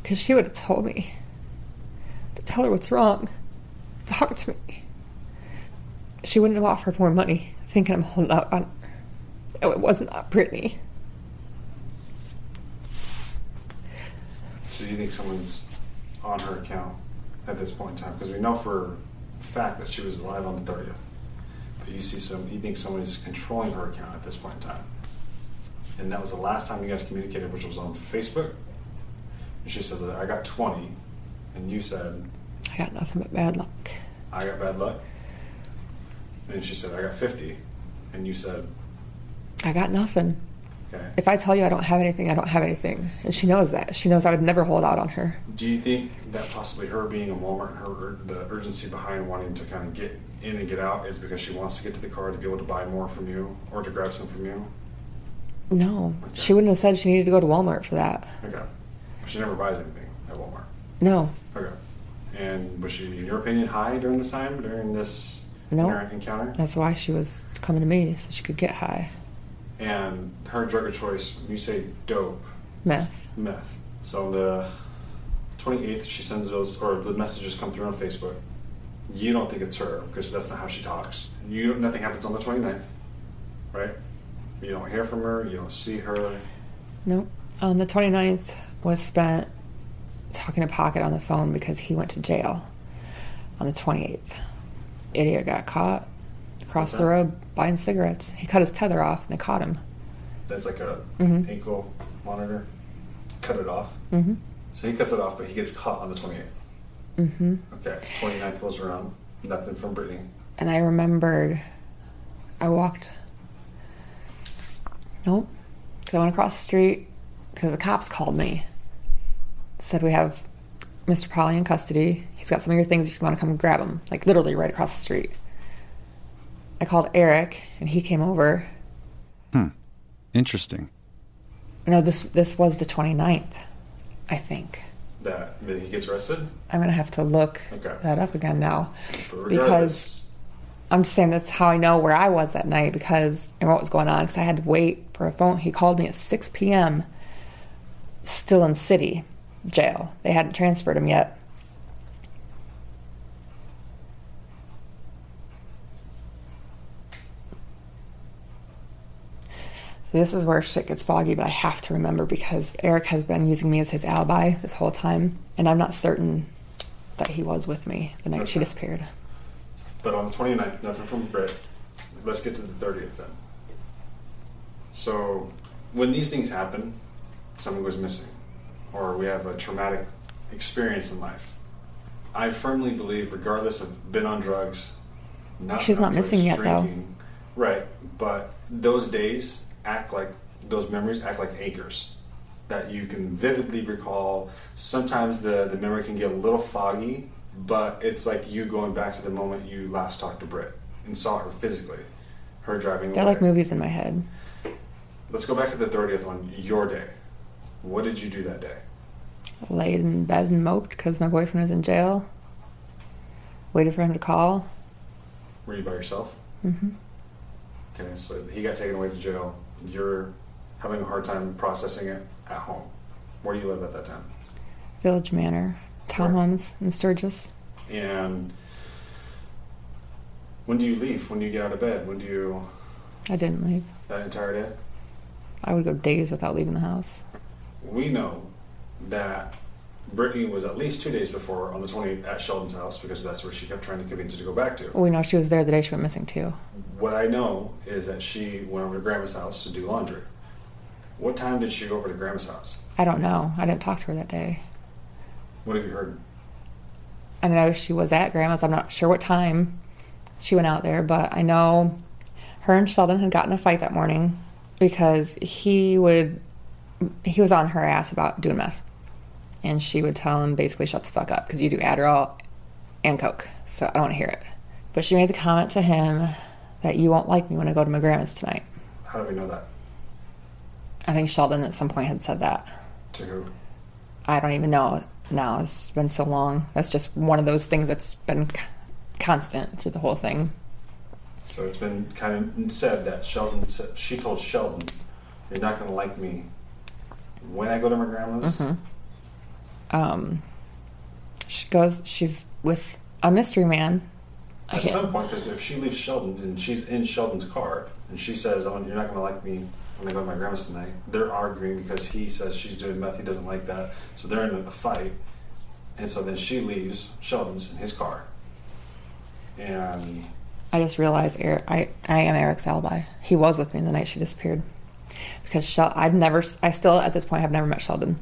Because she would have told me to tell her what's wrong, talk to me. She wouldn't have offered more money, thinking I'm holding out on her. Oh, it was not that Brittany. So do you think someone's on her account at this point in time? Because we know for a fact that she was alive on the 30th. But you see some, you think somebody's controlling her account at this point in time. And that was the last time you guys communicated, which was on Facebook. And she says, I got 20. And you said, I got nothing but bad luck. I got bad luck. And she said, I got 50. And you said, I got nothing. okay. If I tell you I don't have anything, I don't have anything. And she knows that. She knows I would never hold out on her. Do you think that possibly her being in Walmart, and her the urgency behind wanting to kind of get in and get out is because she wants to get to the car to be able to buy more from you or to grab some from you? No. She wouldn't have said she needed to go to Walmart for that. Okay. She never buys anything at Walmart. No. Okay. And was she, in your opinion, high during this time, during this No. inter- encounter? That's why she was coming to me so she could get high. And her drug of choice, when you say dope, Meth. meth. So on the 28th, she sends those, or the messages come through on Facebook. You don't think it's her because that's not how she talks. You nothing happens on the 29th, right? You don't hear from her. You don't see her. Nope. On the 29th, was spent talking to Pocket on the phone because he went to jail on the 28th. Idiot got caught across the road buying cigarettes. He cut his tether off and they caught him. That's like a Mhm. ankle monitor. Cut it off. Mm-hmm. So he cuts it off, but he gets caught on the 28th. Mm-hmm. Okay, 29th rolls around. Nothing from Brittany. And I remembered I walked. Nope. 'Cause I went across the street because the cops called me. Said we have Mr. Polly in custody. He's got some of your things if you want to come grab them, Like literally right across the street. I called Eric and he came over. Hmm. Interesting. No, this this was the 29th, I think. That, that he gets arrested? I'm gonna have to look Okay. that up again now because I'm just saying that's how I know where I was that night because and what was going on because I had to wait for a phone. He called me at 6 p.m. Still in city jail. They hadn't transferred him yet. This is where shit gets foggy, but I have to remember because Eric has been using me as his alibi this whole time, and I'm not certain that he was with me the night she disappeared. but on the 29th, nothing from Britt. Let's get to the 30th then. So, when these things happen, someone goes missing, or we have a traumatic experience in life. I firmly believe, regardless of been on drugs, not She's not missing drugs, yet, though. Right, but those days act like those memories act like anchors that you can vividly recall. Sometimes the the memory can get a little foggy, but it's like you going back to the moment you last talked to Britt and saw her physically, her driving They're away. like movies in my head. Let's go back to the 30th on your day. What did you do that day? laid in bed and moped because my boyfriend was in jail. Waited for him to call. Were you by yourself? Mm hmm Okay, so he got taken away to jail. You're having a hard time processing it at home. Where do you live at that time? Village Manor, townhomes in Sturgis. And when do you leave? When do you get out of bed? When do you I didn't leave. that entire day? I would go days without leaving the house. We know that Brittany was at least two days before on the 20th at Sheldon's house because that's where she kept trying to convince you to go back to. Well, we know she was there the day she went missing too. What I know is that she went over to Grandma's house to do laundry. What time did she go over to Grandma's house? I don't know. I didn't talk to her that day. What have you heard? I know she was at grandma's. I'm not sure what time she went out there, but I know her and Sheldon had gotten a fight that morning because he would he was on her ass about doing meth, and she would tell him basically shut the fuck up because you do Adderall and coke, so I don't want to hear it. But she made the comment to him that you won't like me when I go to my grandma's tonight. How do we know that? I think Sheldon at some point had said that. To who? I don't even know now. It's been so long. That's just one of those things that's been c- constant through the whole thing. So it's been kind of said that Sheldon said, she told Sheldon, "You're not going to like me when I go to my grandma's." Mhm. Um, she goes. She's with a mystery man. At some point, because if she leaves Sheldon and she's in Sheldon's car and she says, "Oh, you're not going to like me when I go to my grandma's tonight," they're arguing because he says she's doing meth. He doesn't like that, so they're in a fight. And so then she leaves Sheldon's in his car, and I just realized Eric, I I am Eric's alibi. He was with me the night she disappeared because Shel, I've never. I still at this point have never met Sheldon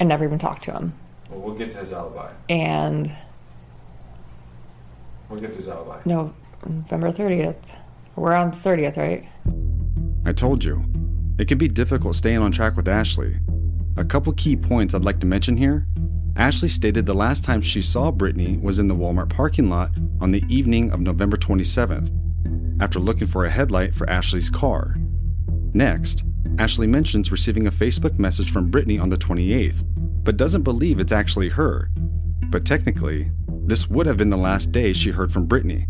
and never even talked to him. well, we'll get to his alibi. And We'll get to his alibi. no, November thirtieth. We're on the thirtieth, right? I told you. It can be difficult staying on track with Ashley. A couple key points I'd like to mention here. Ashley stated the last time she saw Brittany was in the Walmart parking lot on the evening of November 27th, after looking for a headlight for Ashley's car. Next, Ashley mentions receiving a Facebook message from Brittany on the 28th, but doesn't believe it's actually her. But technically, this would have been the last day she heard from Brittany.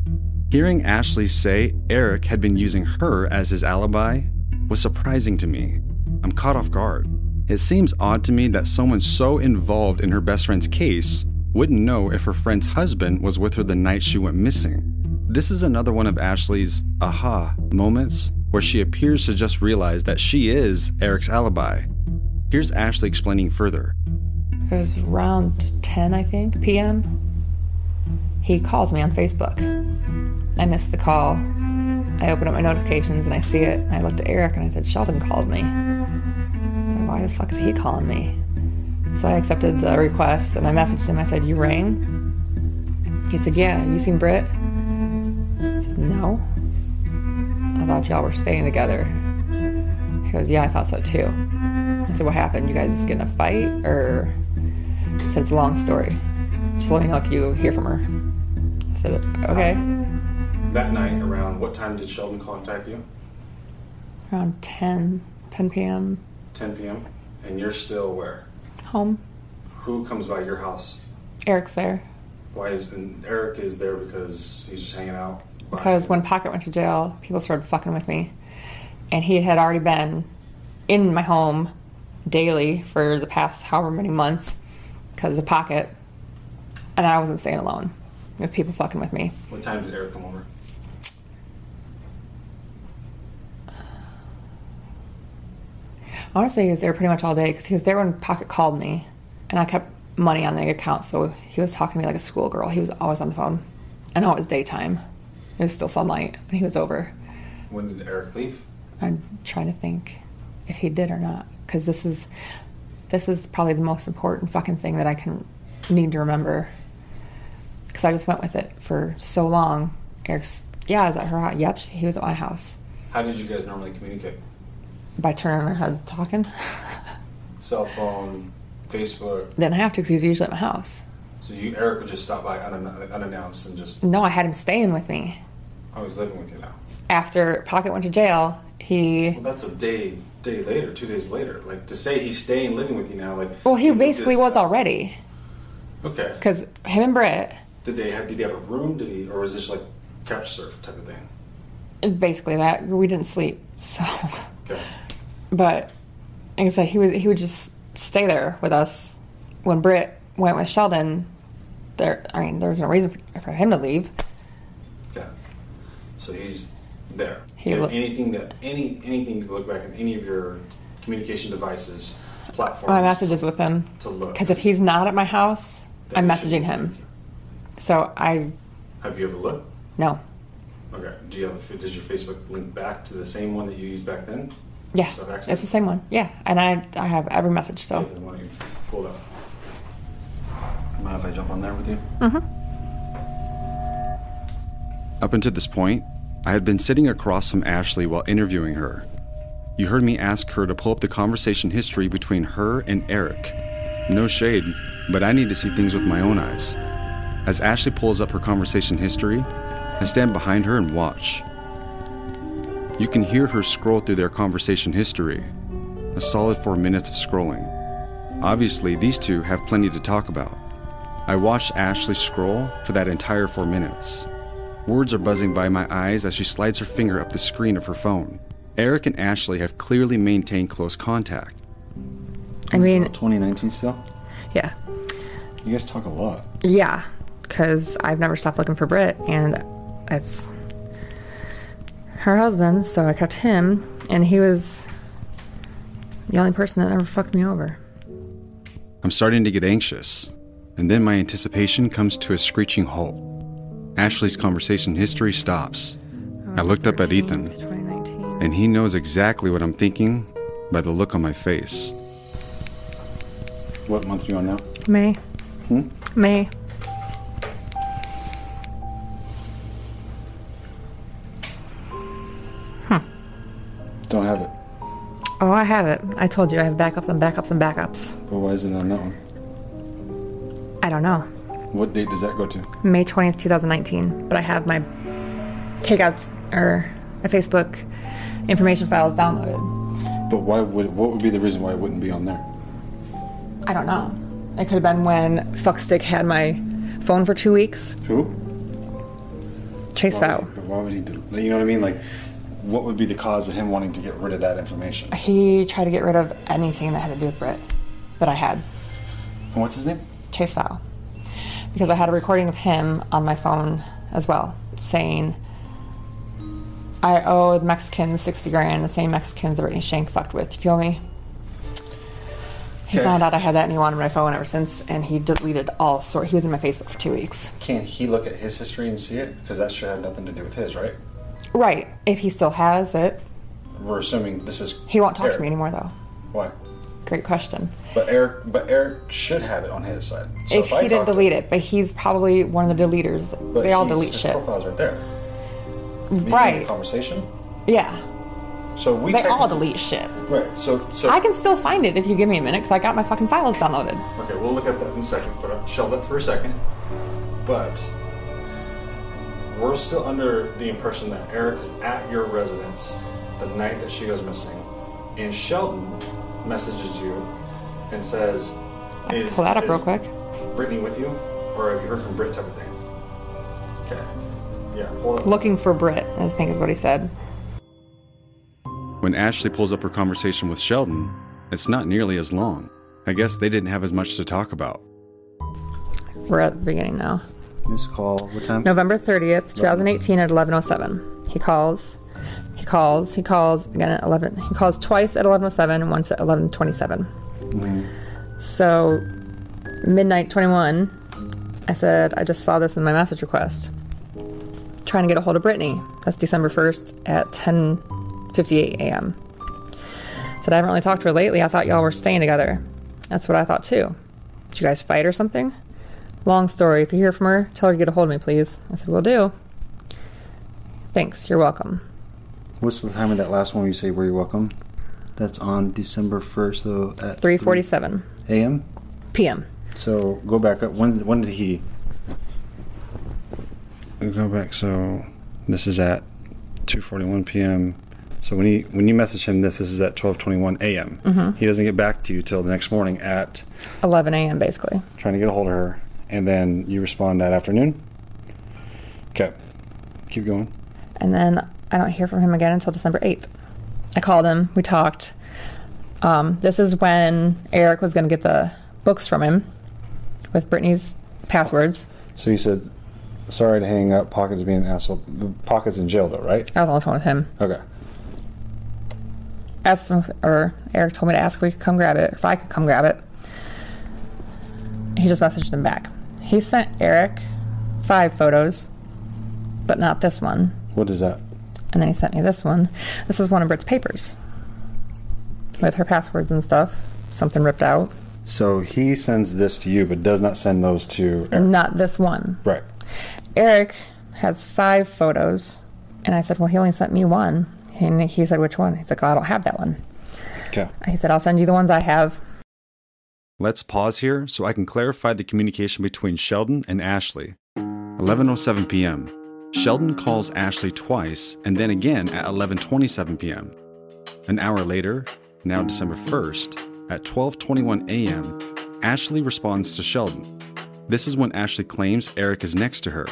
Hearing Ashley say Eric had been using her as his alibi was surprising to me. I'm caught off guard. It seems odd to me that someone so involved in her best friend's case wouldn't know if her friend's husband was with her the night she went missing. This is another one of Ashley's aha moments where she appears to just realize that she is Eric's alibi. Here's Ashley explaining further. It was around 10, I think, p.m. He calls me on Facebook. I missed the call. I open up my notifications and I see it. I looked at Eric and I said, Sheldon called me. Why the fuck is he calling me? So I accepted the request and I messaged him. I said, You rang? He said, Yeah. You seen Britt? I said, No. I thought y'all were staying together. He goes, Yeah, I thought so too. I said, What happened? You guys get in a fight? Or he said, It's a long story. Just let me know if you hear from her. I said, Okay. That night, around what time did Sheldon contact you? Around 10, 10 p.m. 10 p.m. And you're still where? Home. Who comes by your house? Eric's there. Why is and Eric is there because he's just hanging out? Because when Pocket went to jail, people started fucking with me. And he had already been in my home daily for the past however many months because of Pocket. And I wasn't staying alone with people fucking with me. What time did Eric come over? I want to say he was there pretty much all day because he was there when Pocket called me, and I kept money on the account, so he was talking to me like a schoolgirl. He was always on the phone. I know it was daytime. It was still sunlight, and he was over. When did Eric leave? I'm trying to think if he did or not, because this is this is probably the most important fucking thing that I can need to remember. Because I just went with it for so long. Eric's, yeah, I was at her house. Yep, he was at my house. How did you guys normally communicate? By turning our heads talking. (laughs) Cell phone, Facebook. Didn't have to because he was usually at my house. So you, Eric would just stop by unan- unannounced and just. No, I had him staying with me. Oh, he's living with you now. After Pocket went to jail, he. Well, that's a day, day later, two days later. Like to say he's staying living with you now, like. Well, he basically was already. Okay. Because him and Britt, Did they have? Did he have a room? Did he, or was this like couch surf type of thing? basically that we didn't sleep. So, Okay. but like I said, he was he would just stay there with us. When Britt went with Sheldon, there I mean there was no reason for, for him to leave. So he's there. He anything that any anything to look back at any of your communication devices, platforms. My messages with him to look. because if he's not at my house, I'm messaging him. So I Have you ever looked? no Okay. Do you have? Does your Facebook link back to the same one that you used back then? yeah access? it's the same one yeah and I I have every message still. Why don't you pull it up? Mind if I jump on there with you? Mm-hmm. Up until this point, I had been sitting across from Ashley while interviewing her. You heard me ask her to pull up the conversation history between her and Eric. No shade, but I need to see things with my own eyes. As Ashley pulls up her conversation history, I stand behind her and watch. You can hear her scroll through their conversation history. A solid four minutes of scrolling. Obviously, these two have plenty to talk about. I watched Ashley scroll for that entire four minutes. Words are buzzing by my eyes as she slides her finger up the screen of her phone. Eric and Ashley have clearly maintained close contact. I mean 2019 still? yeah You guys talk a lot. yeah because I've never stopped looking for Britt and it's her husband so I kept him and he was the only person that ever fucked me over. I'm starting to get anxious, and then my anticipation comes to a screeching halt. Ashley's conversation history stops. I looked up at Ethan, and he knows exactly what I'm thinking by the look on my face. What month are you on now? May. Hmm? May. Don't have it. Oh, I have it. I told you I have backups and backups and backups. But why is it on that one? I don't know. What date does that go to? May 20th, 2019. But I have my takeouts or my Facebook information files downloaded. But why would what would be the reason why it wouldn't be on there? I don't know. It could have been when Fuckstick had my phone for two weeks. Who? Chase Fow. Why would he do? You know what I mean? Like, what would be the cause of him wanting to get rid of that information? He tried to get rid of anything that had to do with Brit that I had. And what's his name? Chase Fow. Because I had a recording of him on my phone as well, saying, I owe the Mexicans 60 grand, the same Mexicans that Brittany Shank fucked with. You feel me? He Okay. found out I had that and he wanted my phone ever since, and he deleted all sort. He was in my Facebook for two weeks. Can he look at his history and see it? Because that should have nothing to do with his, right? Right. If he still has it, We're assuming this is. he won't talk to me anymore, though. Why? Great question. But Eric, but Eric should have it on his side. So if I he didn't delete it, but he's probably one of the deleters. but they all delete his shit. Profile's right there. Right. the Conversation. Yeah. So we. they all delete shit. Right. So so. I can still find it if you give me a minute because I got my fucking files downloaded. Okay, we'll look at that in a second, but shelve for a second. But we're still under the impression that Eric is at your residence the night that she goes missing, and Sheldon messages you and says, "Is Pull that up is real quick. Brittany with you, or have you heard from Britt?" Type of thing. Okay. Yeah. Hold on. Looking for Britt, I think is what he said. When Ashley pulls up her conversation with Sheldon, it's not nearly as long. I guess they didn't have as much to talk about. We're at the beginning now. Miss call. What time? November 30th, 2018 at 11:07. He calls. He calls. He calls again at 11. He calls twice at 11:07 and once at 11:27. So midnight 21. I said I just saw this in my message request. Trying to get a hold of Brittany. That's December 1st at 10:58 a.m. Said I haven't really talked to her lately. I thought y'all were staying together. That's what I thought too. Did you guys fight or something? Long story. If you hear from her, tell her to get a hold of me, please. I said, Will do. Thanks. You're welcome. What's the time of that last one you say where you're welcome? That's on December 1st, so at 3:47 a.m. p.m. So go back up. When when did he? Go back. So this is at 2:41 p.m. So when you when you message him this, this is at 12:21 a.m. Mhm. He doesn't get back to you till the next morning at 11 a.m. basically. trying to get a hold of her, and then you respond that afternoon. Okay, keep going. And then I don't hear from him again until December 8th. I called him. We talked. Um, this is when Eric was going to get the books from him with Brittany's passwords. So he said, "Sorry to hang up. Pocket's being an asshole. Pocket's in jail though, right?" I was on the phone with him. Okay. Asked him, or Eric told me to ask if we could come grab it, if I could come grab it. He just messaged him back. He sent Eric five photos, but not this one. What is that? And then he sent me this one. This is one of Britt's papers with her passwords and stuff. Something ripped out. So he sends this to you, but does not send those to Eric. Not this one. Right. Eric has five photos. And I said, Well, he only sent me one. And he said, Which one? He's like, Oh, I don't have that one. Okay. He said, I'll send you the ones I have. Let's pause here so I can clarify the communication between Sheldon and Ashley. 11:07 p.m. Sheldon calls Ashley twice and then again at 11:27 p.m. An hour later, now December 1st, at 12:21 a.m., Ashley responds to Sheldon. This is when Ashley claims Eric is next to her.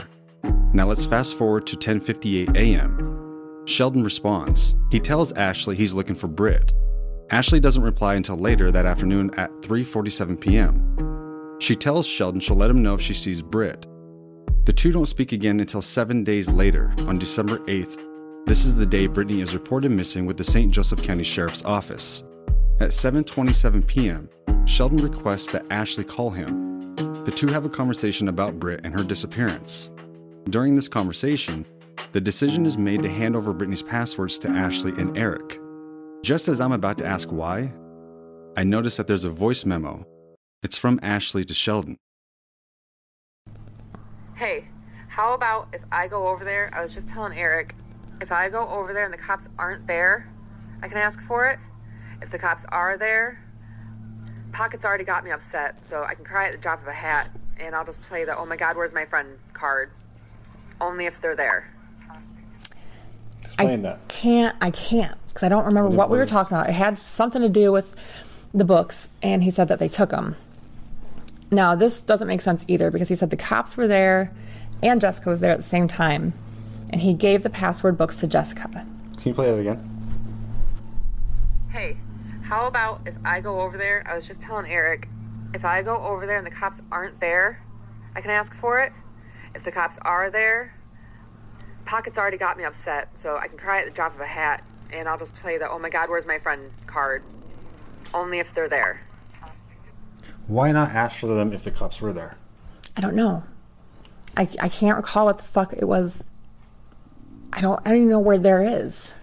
Now let's fast forward to 10:58 a.m. Sheldon responds. He tells Ashley he's looking for Britt. Ashley doesn't reply until later that afternoon at 3:47 p.m. She tells Sheldon she'll let him know if she sees Britt. The two don't speak again until 7 days later on December 8th. This is the day Brittany is reported missing with the St. Joseph County Sheriff's Office. At 7:27 p.m., Sheldon requests that Ashley call him. The two have a conversation about Britt and her disappearance. During this conversation, the decision is made to hand over Brittany's passwords to Ashley and Eric. Just as I'm about to ask why, I notice that there's a voice memo. It's from Ashley to Sheldon. Hey, how about if I go over there? I was just telling Eric, if I go over there and the cops aren't there, I can ask for it. If the cops are there, Pocket's already got me upset, so I can cry at the drop of a hat, and I'll just play the "Oh my God, where's my friend?" card. Only if they're there. Explain that. Can't, I can't, because I don't remember What what we were talking about. It had something to do with the books, and he said that they took them. Now, this doesn't make sense either, because he said the cops were there and Jessica was there at the same time, and he gave the password books to Jessica. Can you play that again? Hey, how about if I go over there? I was just telling Eric, if I go over there and the cops aren't there, I can ask for it. If the cops are there, Pocket's already got me upset, so I can cry at the drop of a hat, and I'll just play the "Oh my God, where's my friend?" card. Only if they're there. Why not ask for them if the cops were there? I don't know. I, I can't recall what the fuck it was. I don't I don't even know where there is.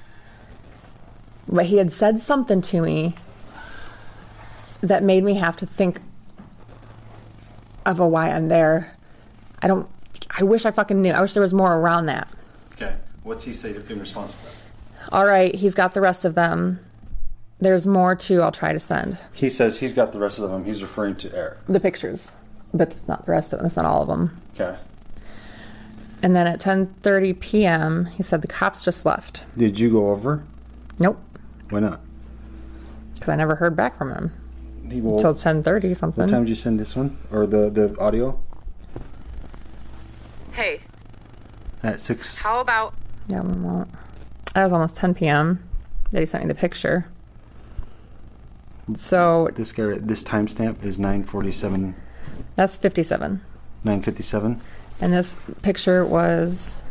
But he had said something to me that made me have to think of a why I'm there. I don't I wish I fucking knew. I wish there was more around that. Okay. What's he say in response to that? All right, he's got the rest of them. There's more too. I'll try to send He says he's got the rest of them. He's referring to Eric. the pictures, but it's not the rest of them. It's not all of them. Okay. And then at 10:30 p.m., he said the cops just left. Did you go over? Nope, Why not? because I never heard back from him He will. until 10:30 something. What time did you send this one or the the audio? Hey, At six. how about Yeah, one moment. That was almost 10 p.m. that he sent me the picture. So This guy, this timestamp is nine forty seven, that's 57, nine fifty seven. and this picture was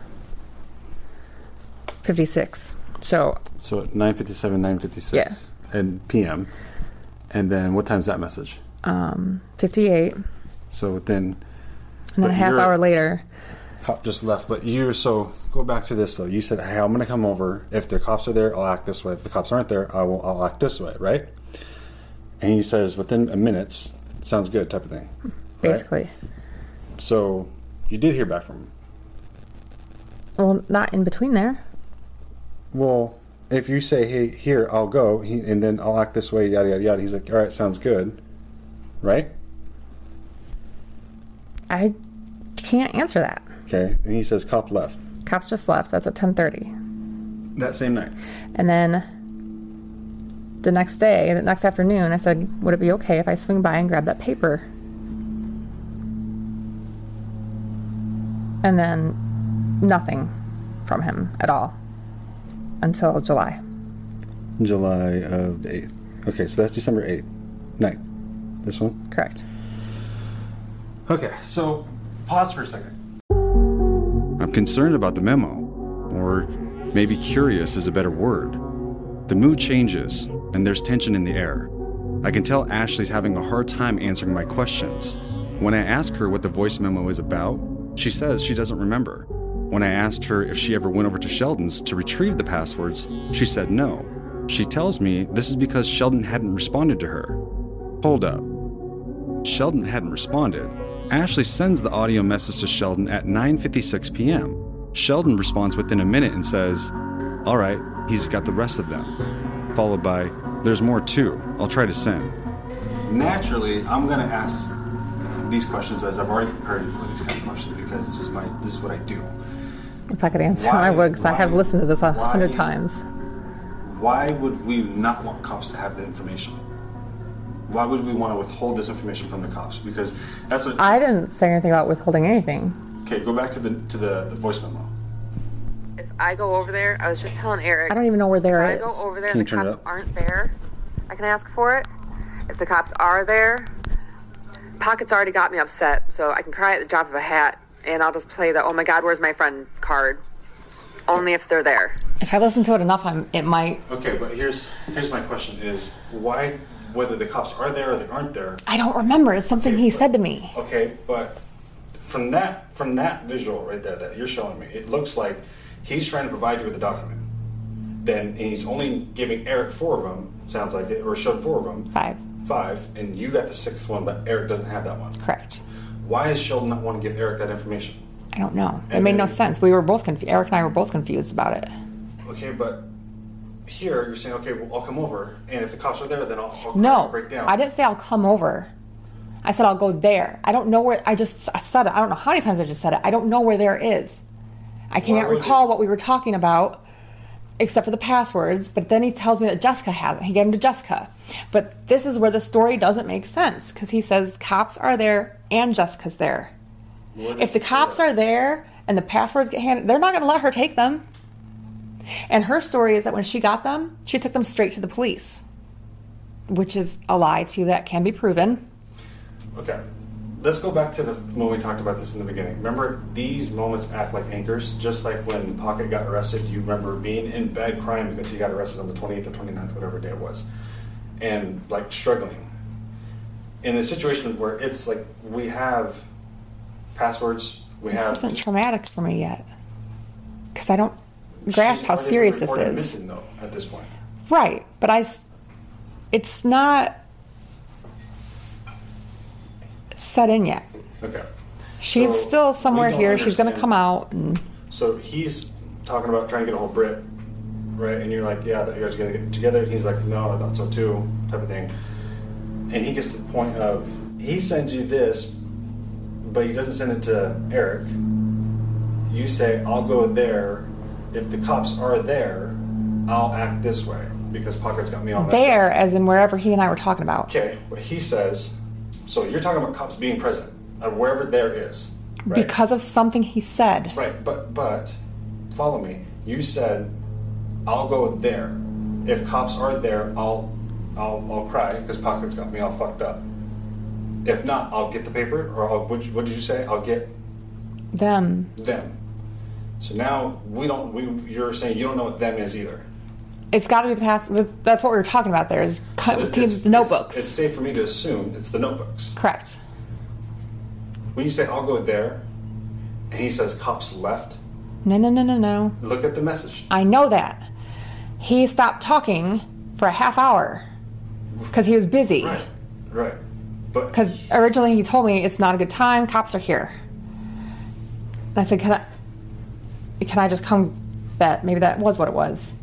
56. So So at nine fifty seven, nine fifty six, yeah. and p.m. And then what time's that message? um, 58, and So then. then a half hour later, Cop just left, but you so go back to this though. You said, "Hey, I'm going to come over. If the cops are there, I'll act this way. If the cops aren't there, I will. I'll act this way." Right? And he says, within minutes, sounds good, type of thing. Hmm, right? basically. So you did hear back from him. Well, not in between there. Well, if you say, "Hey, here, I'll go," he, and then I'll act this way, yada yada yada. He's like, "All right, sounds good," right? I can't answer that. Okay. And he says, "Cop left." Cops just left. That's at 10:30. That same night. And then the next day, the next afternoon, I said, "Would it be okay if I swing by and grab that paper?" And then nothing from him at all until July. July of the eighth. Okay, so that's December eighth night. This one. Correct. Okay, so pause for a second. I'm concerned about the memo, or maybe curious is a better word. The mood changes, and there's tension in the air. I can tell Ashley's having a hard time answering my questions. When I ask her what the voice memo is about, she says she doesn't remember. When I asked her if she ever went over to Sheldon's to retrieve the passwords, she said no. She tells me this is because Sheldon hadn't responded to her. Hold up. Sheldon hadn't responded. Ashley sends the audio message to Sheldon at 9:56 p.m. Sheldon responds within a minute and says, "All right, he's got the rest of them." Followed by, "There's more too. I'll try to send." Naturally, I'm gonna ask these questions as I've already prepared you for these kind of questions because this is my this is what I do. If I could answer, Why- I would, because I have listened to this a hundred times. Why would we not want cops to have the information? Why would we want to withhold this information from the cops? Because that's what. I didn't say anything about withholding anything. Okay, go back to the to the, the voice memo. If I go over there? I was just telling Eric. I don't even know where there if is. I go over there and the cops aren't there, I can ask for it. If the cops are there, Pockets already got me upset, so I can cry at the drop of a hat, and I'll just play the "Oh my God, where's my friend?" card. Only if they're there. If I listen to it enough, I'm, it might. Okay, but here's here's my question: Is why whether the cops are there or they aren't there? I don't remember. It's something he said to me. Okay, but from that from that visual right there that you're showing me, it looks like he's trying to provide you with a document. Then and he's only giving Eric four of them. Sounds like it, or showed four of them. Five. Five, and you got the sixth one, but Eric doesn't have that one. Correct. Why is Sheldon not want to give Eric that information? I don't know. It And made no sense. We were both confused. Eric and I were both confused about it. Okay, but here you're saying, okay, well, I'll come over, and if the cops are there, then I'll, I'll No, break down. I didn't say I'll come over. I said I'll go there. I don't know where. I just I said it. I don't know how many times I just said it. I don't know where there is. I can't recall what we were talking about, except for the passwords. But then he tells me that Jessica has it. He gave them to Jessica. But this is where the story doesn't make sense because he says cops are there and Jessica's there. If the cops are there and the passwords get handed, they're not going to let her take them. And her story is that when she got them, she took them straight to the police, which is a lie too. That can be proven. Okay. Let's go back to the when we talked about this in the beginning. Remember, these moments act like anchors, just like when Pocket got arrested. You remember being in bed crying because he got arrested on the 28th or 29th, whatever day it was, and like struggling. in a situation where it's like we have passwords, we this have. isn't traumatic for me yet. Because I don't grasp how serious this is. Missing though at this point. Right, but I. it's not set in yet. Okay. She's So, still we somewhere don't here. She's going to understand- come out, and So he's talking about trying to get a hold of Brit, right? And you're like, yeah, that you guys gotta get together. And he's like, no, I thought so too, type of thing. And he gets to the point of he sends you this, but he doesn't send it to Eric. You say, I'll go there. If the cops are there, I'll act this way because Pocket's got me up. there, as in wherever he and I were talking about. Okay, but he says, so you're talking about cops being present, wherever there is. Right? Because of something he said. Right, but but follow me. You said I'll go there. If cops are there, I'll I'll, I'll cry because Pocket's got me all fucked up. If not, I'll get the paper, or I'll, what, what did you say? I'll get Them. them. So now we don't. We you're saying you don't know what them is either. It's got to be the path. That's what we were talking about there, is cut, It- the notebooks. It's, it's safe for me to assume it's the notebooks. Correct. When you say I'll go there, and he says cops left, No, no, no, no, no. look at the message. I know that. He stopped talking for a half hour because he was busy. Right. Right. But Because originally he told me it's not a good time. Cops are here. And I said, "Can I? Can I just come? That maybe that was what it was.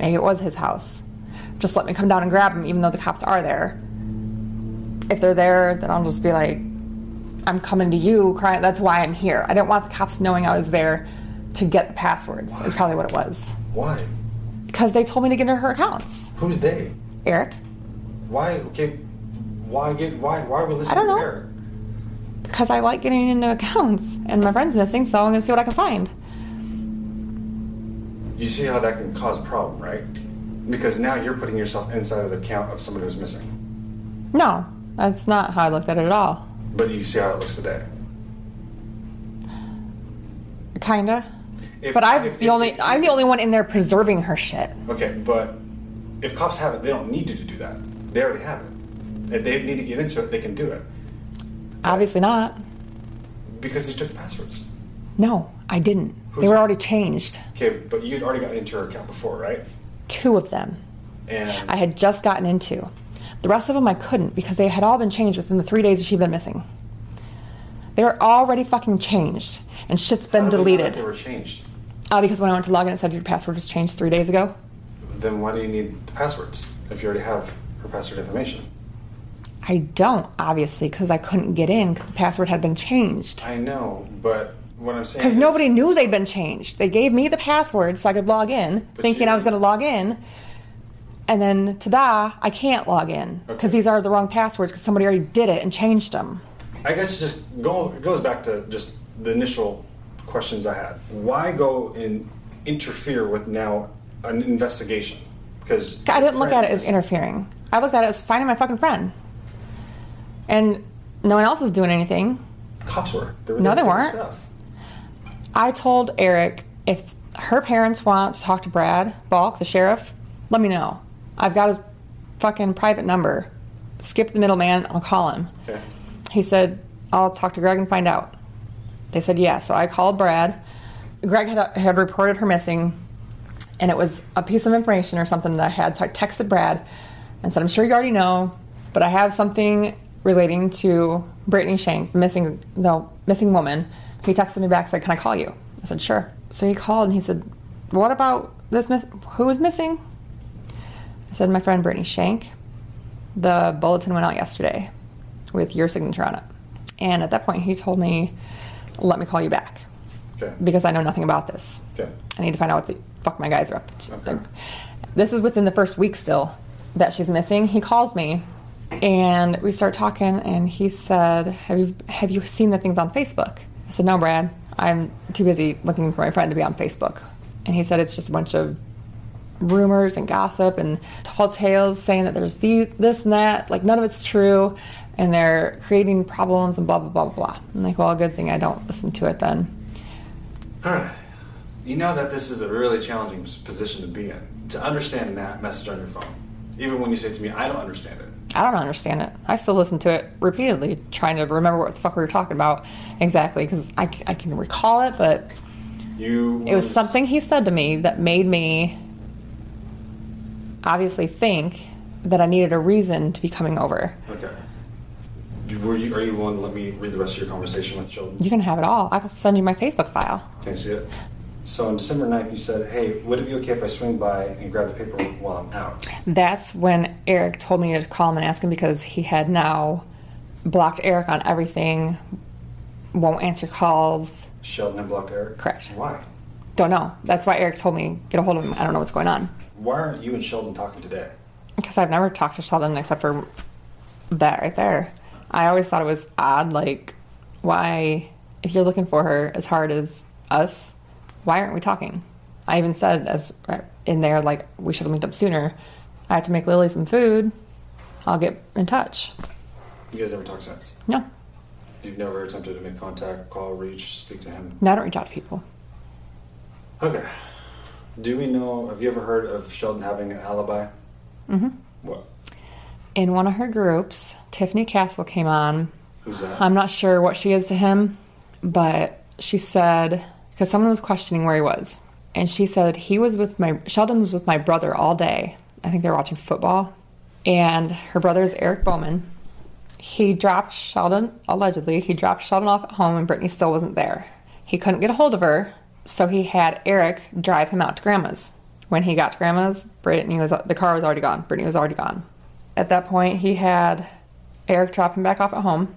Maybe it was his house. Just let me come down and grab him, even though the cops are there. If they're there, then I'll just be like, I'm coming to you, crying. That's why I'm here. I didn't want the cops knowing I was there to get the passwords. Is probably what it was. why? Because they told me to get into her accounts. Who's they? Eric, Why? Okay. Why get? Why? Why are we listening I don't to know. Eric? because I like getting into accounts, and my friend's missing, so I'm gonna see what I can find. You see how that can cause a problem, right? Because now you're putting yourself inside of the count of somebody who's missing. No, that's not how I looked at it at all. But you see how it looks today. Kinda. If- but I'm if- the if- only I'm the only one in there preserving her shit. Okay, but if cops have it, they don't need you to do that. They already have it. If they need to get into it, they can do it Obviously not. because they took the passwords. No, I didn't. They were already changed. Okay, but you'd already gotten into her account before, right? Two of them And I had just gotten into. The rest of them I couldn't because they had all been changed within the three days that she'd been missing. They were already fucking changed, and shit's been how do we know that deleted. They were changed. Uh, because when I went to log in, it said your password was changed three days ago. Then why do you need the passwords if you already have her password information? I don't, obviously, because I couldn't get in because the password had been changed. I know, but what I'm saying Because nobody knew they'd been changed. They gave me the password so I could log in, But thinking you- I was going to log in. And then, ta-da, I can't log in because Okay. these are the wrong passwords because somebody already did it and changed them. I guess it just go it goes back to just the initial questions I had. Why go and interfere with now an investigation? Because I didn't look at it as interfering. I looked at it as finding my fucking friend. And no one else is doing anything. cops were. They were No, there they weren't. Stuff. I told Eric if her parents want to talk to Brad Balk, the sheriff, let me know. I've got his fucking private number. Skip the middleman, I'll call him. Okay. He said, I'll talk to Greg and find out. They said, yeah. So I called Brad. Greg had, had reported her missing, and it was a piece of information or something that I had. So I texted Brad and said, I'm sure you already know, but I have something relating to Brittany Shank, the missing, the missing woman. He texted me back, and said, Can I call you? I said, Sure. So he called and he said, What about this? Miss- who is missing? I said, My friend Brittany Shank. The bulletin went out yesterday with your signature on it. And at that point, he told me, Let me call you back Okay. because I know nothing about this. Okay. I need to find out what the fuck my guys are up to. This is within the first week still that she's missing. He calls me and we start talking and he said, Have you have you seen the things on Facebook? I said, No, Brad. I'm too busy looking for my friend to be on Facebook. And he said it's just a bunch of rumors and gossip and tall tales saying that there's the, this and that. Like none of it's true. And they're creating problems and blah, blah, blah, blah. Blah. I'm like, well, good thing I don't listen to it then. All right. You know that this is a really challenging position to be in. To understand that message on your phone, Even when you say to me, I don't understand it. I don't understand it. I still listen to it repeatedly, trying to remember what the fuck we were talking about exactly because I, I can recall it, but You. it was something he said to me that made me obviously think that I needed a reason to be coming over. Okay. Were you, are you willing to let me read the rest of your conversation with Sheldon? You can have it all. I will send you my Facebook file. Can I see it? So on December 9th, you said, hey, would it be okay if I swing by and grab the paper while I'm out? That's when Eric told me to call him and ask him because he had now blocked Eric on everything, won't answer calls. Sheldon had blocked Eric? Correct. Why? Don't know. That's why Eric told me get a hold of him. I don't know what's going on Why aren't you and Sheldon talking today? because I've never talked to Sheldon except for that right there. I always thought it was odd, like why if you're looking for her as hard as us, why aren't we talking? I even said as in there like we should have linked up sooner. I have to make Lily some food. I'll get in touch. You guys never talk since? No, You've never attempted to make contact, call, reach, speak to him? no, I don't reach out to people. Okay. Do we know, have you ever heard of Sheldon having an alibi? Mm-hmm. What? In one of her groups, Tiffany Castle came on. Who's that? I'm not sure what she is to him, but she said because someone was questioning where he was, and she said he was with my Sheldon was with my brother all day. I think they were watching football, and her brother is Eric Bowman. He dropped Sheldon allegedly. He dropped Sheldon off at home, and Brittany still wasn't there. He couldn't get a hold of her, so he had Eric drive him out to Grandma's. When he got to Grandma's, Brittany was the car was already gone. Brittany was already gone. At that point, he had Eric drop him back off at home,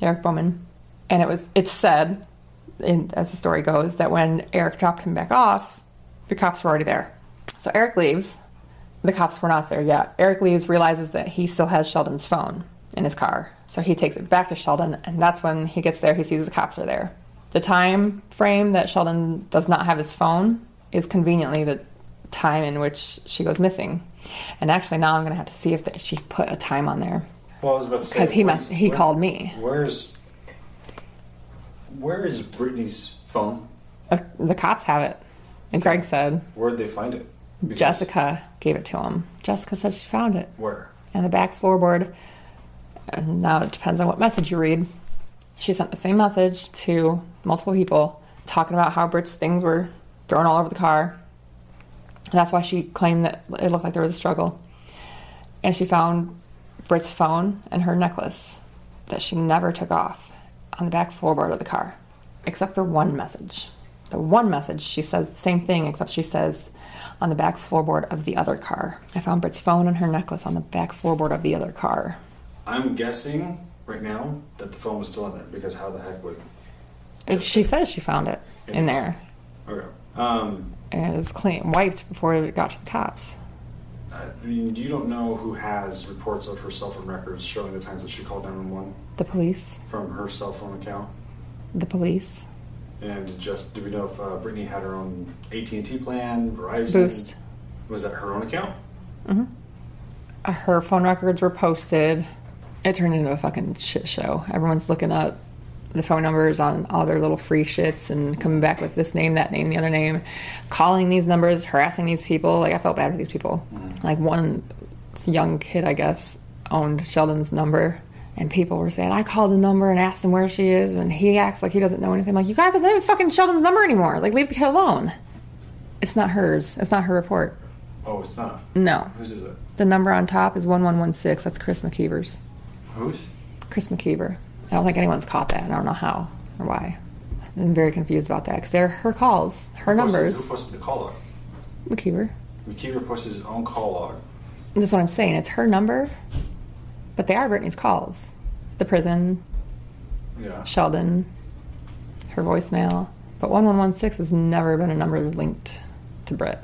Eric Bowman, and it was it's said, in, as the story goes, that when Eric dropped him back off, the cops were already there. So Eric leaves. The cops were not there yet. Eric leaves, realizes that he still has Sheldon's phone in his car, so he takes it back to Sheldon, and that's when he gets there. He sees the cops are there. The time frame that Sheldon does not have his phone is conveniently the time in which she goes missing. And actually, now I'm going to have to see if she put a time on there Well, I was about to say. because he must. He where- called me. Where's. Where is Brittany's phone? Uh, the cops have it. And Greg said Where'd they find it? Jessica gave it to him. Jessica said she found it Where? in the back floorboard. And now it depends on what message you read. She sent the same message to multiple people talking about how Britt's things were thrown all over the car. That's why she claimed that it looked like there was a struggle. And she found Britt's phone and her necklace that she never took off on the back floorboard of the car, except for one message. The one message, she says the same thing, except she says on the back floorboard of the other car. I found Britt's phone and her necklace on the back floorboard of the other car. I'm guessing right now that the phone was still in there because how the heck would. And She says she found it in there, Okay. Um, and it was clean, wiped before it got to the cops. I mean, you don't know who has reports of her cell phone records showing the times that she called 911 The police, from her cell phone account. the police, And just do we know if uh, Brittany had her own AT and T plan, Verizon? Boost. Was that her own account? hmm Her phone records were posted. It turned into a fucking shit show. Everyone's looking up the phone numbers on all their little free shits and coming back with this name, that name, the other name, calling these numbers, harassing these people. Like I felt bad for these people. Like one young kid, I guess, owned Sheldon's number. And people were saying, I called the number and asked him where she is, and he acts like he doesn't know anything. Like, you guys, that's not even fucking Sheldon's number anymore. Like, leave the kid alone. It's not hers. It's not her report. Oh, it's not. No. Whose is it? The number on top is 1116. That's Chris McKeever's. Whose? Chris McKeever. I don't think anyone's caught that. I don't know how or why. I'm very confused about that because they're her calls, her Who posted- numbers. Who posted the call log? McKeever. McKeever posted his own call log. That's what I'm saying. It's her number, but they are Brittany's calls. The prison, Yeah. Sheldon, her voicemail. But 1116 has never been a number linked to Britt.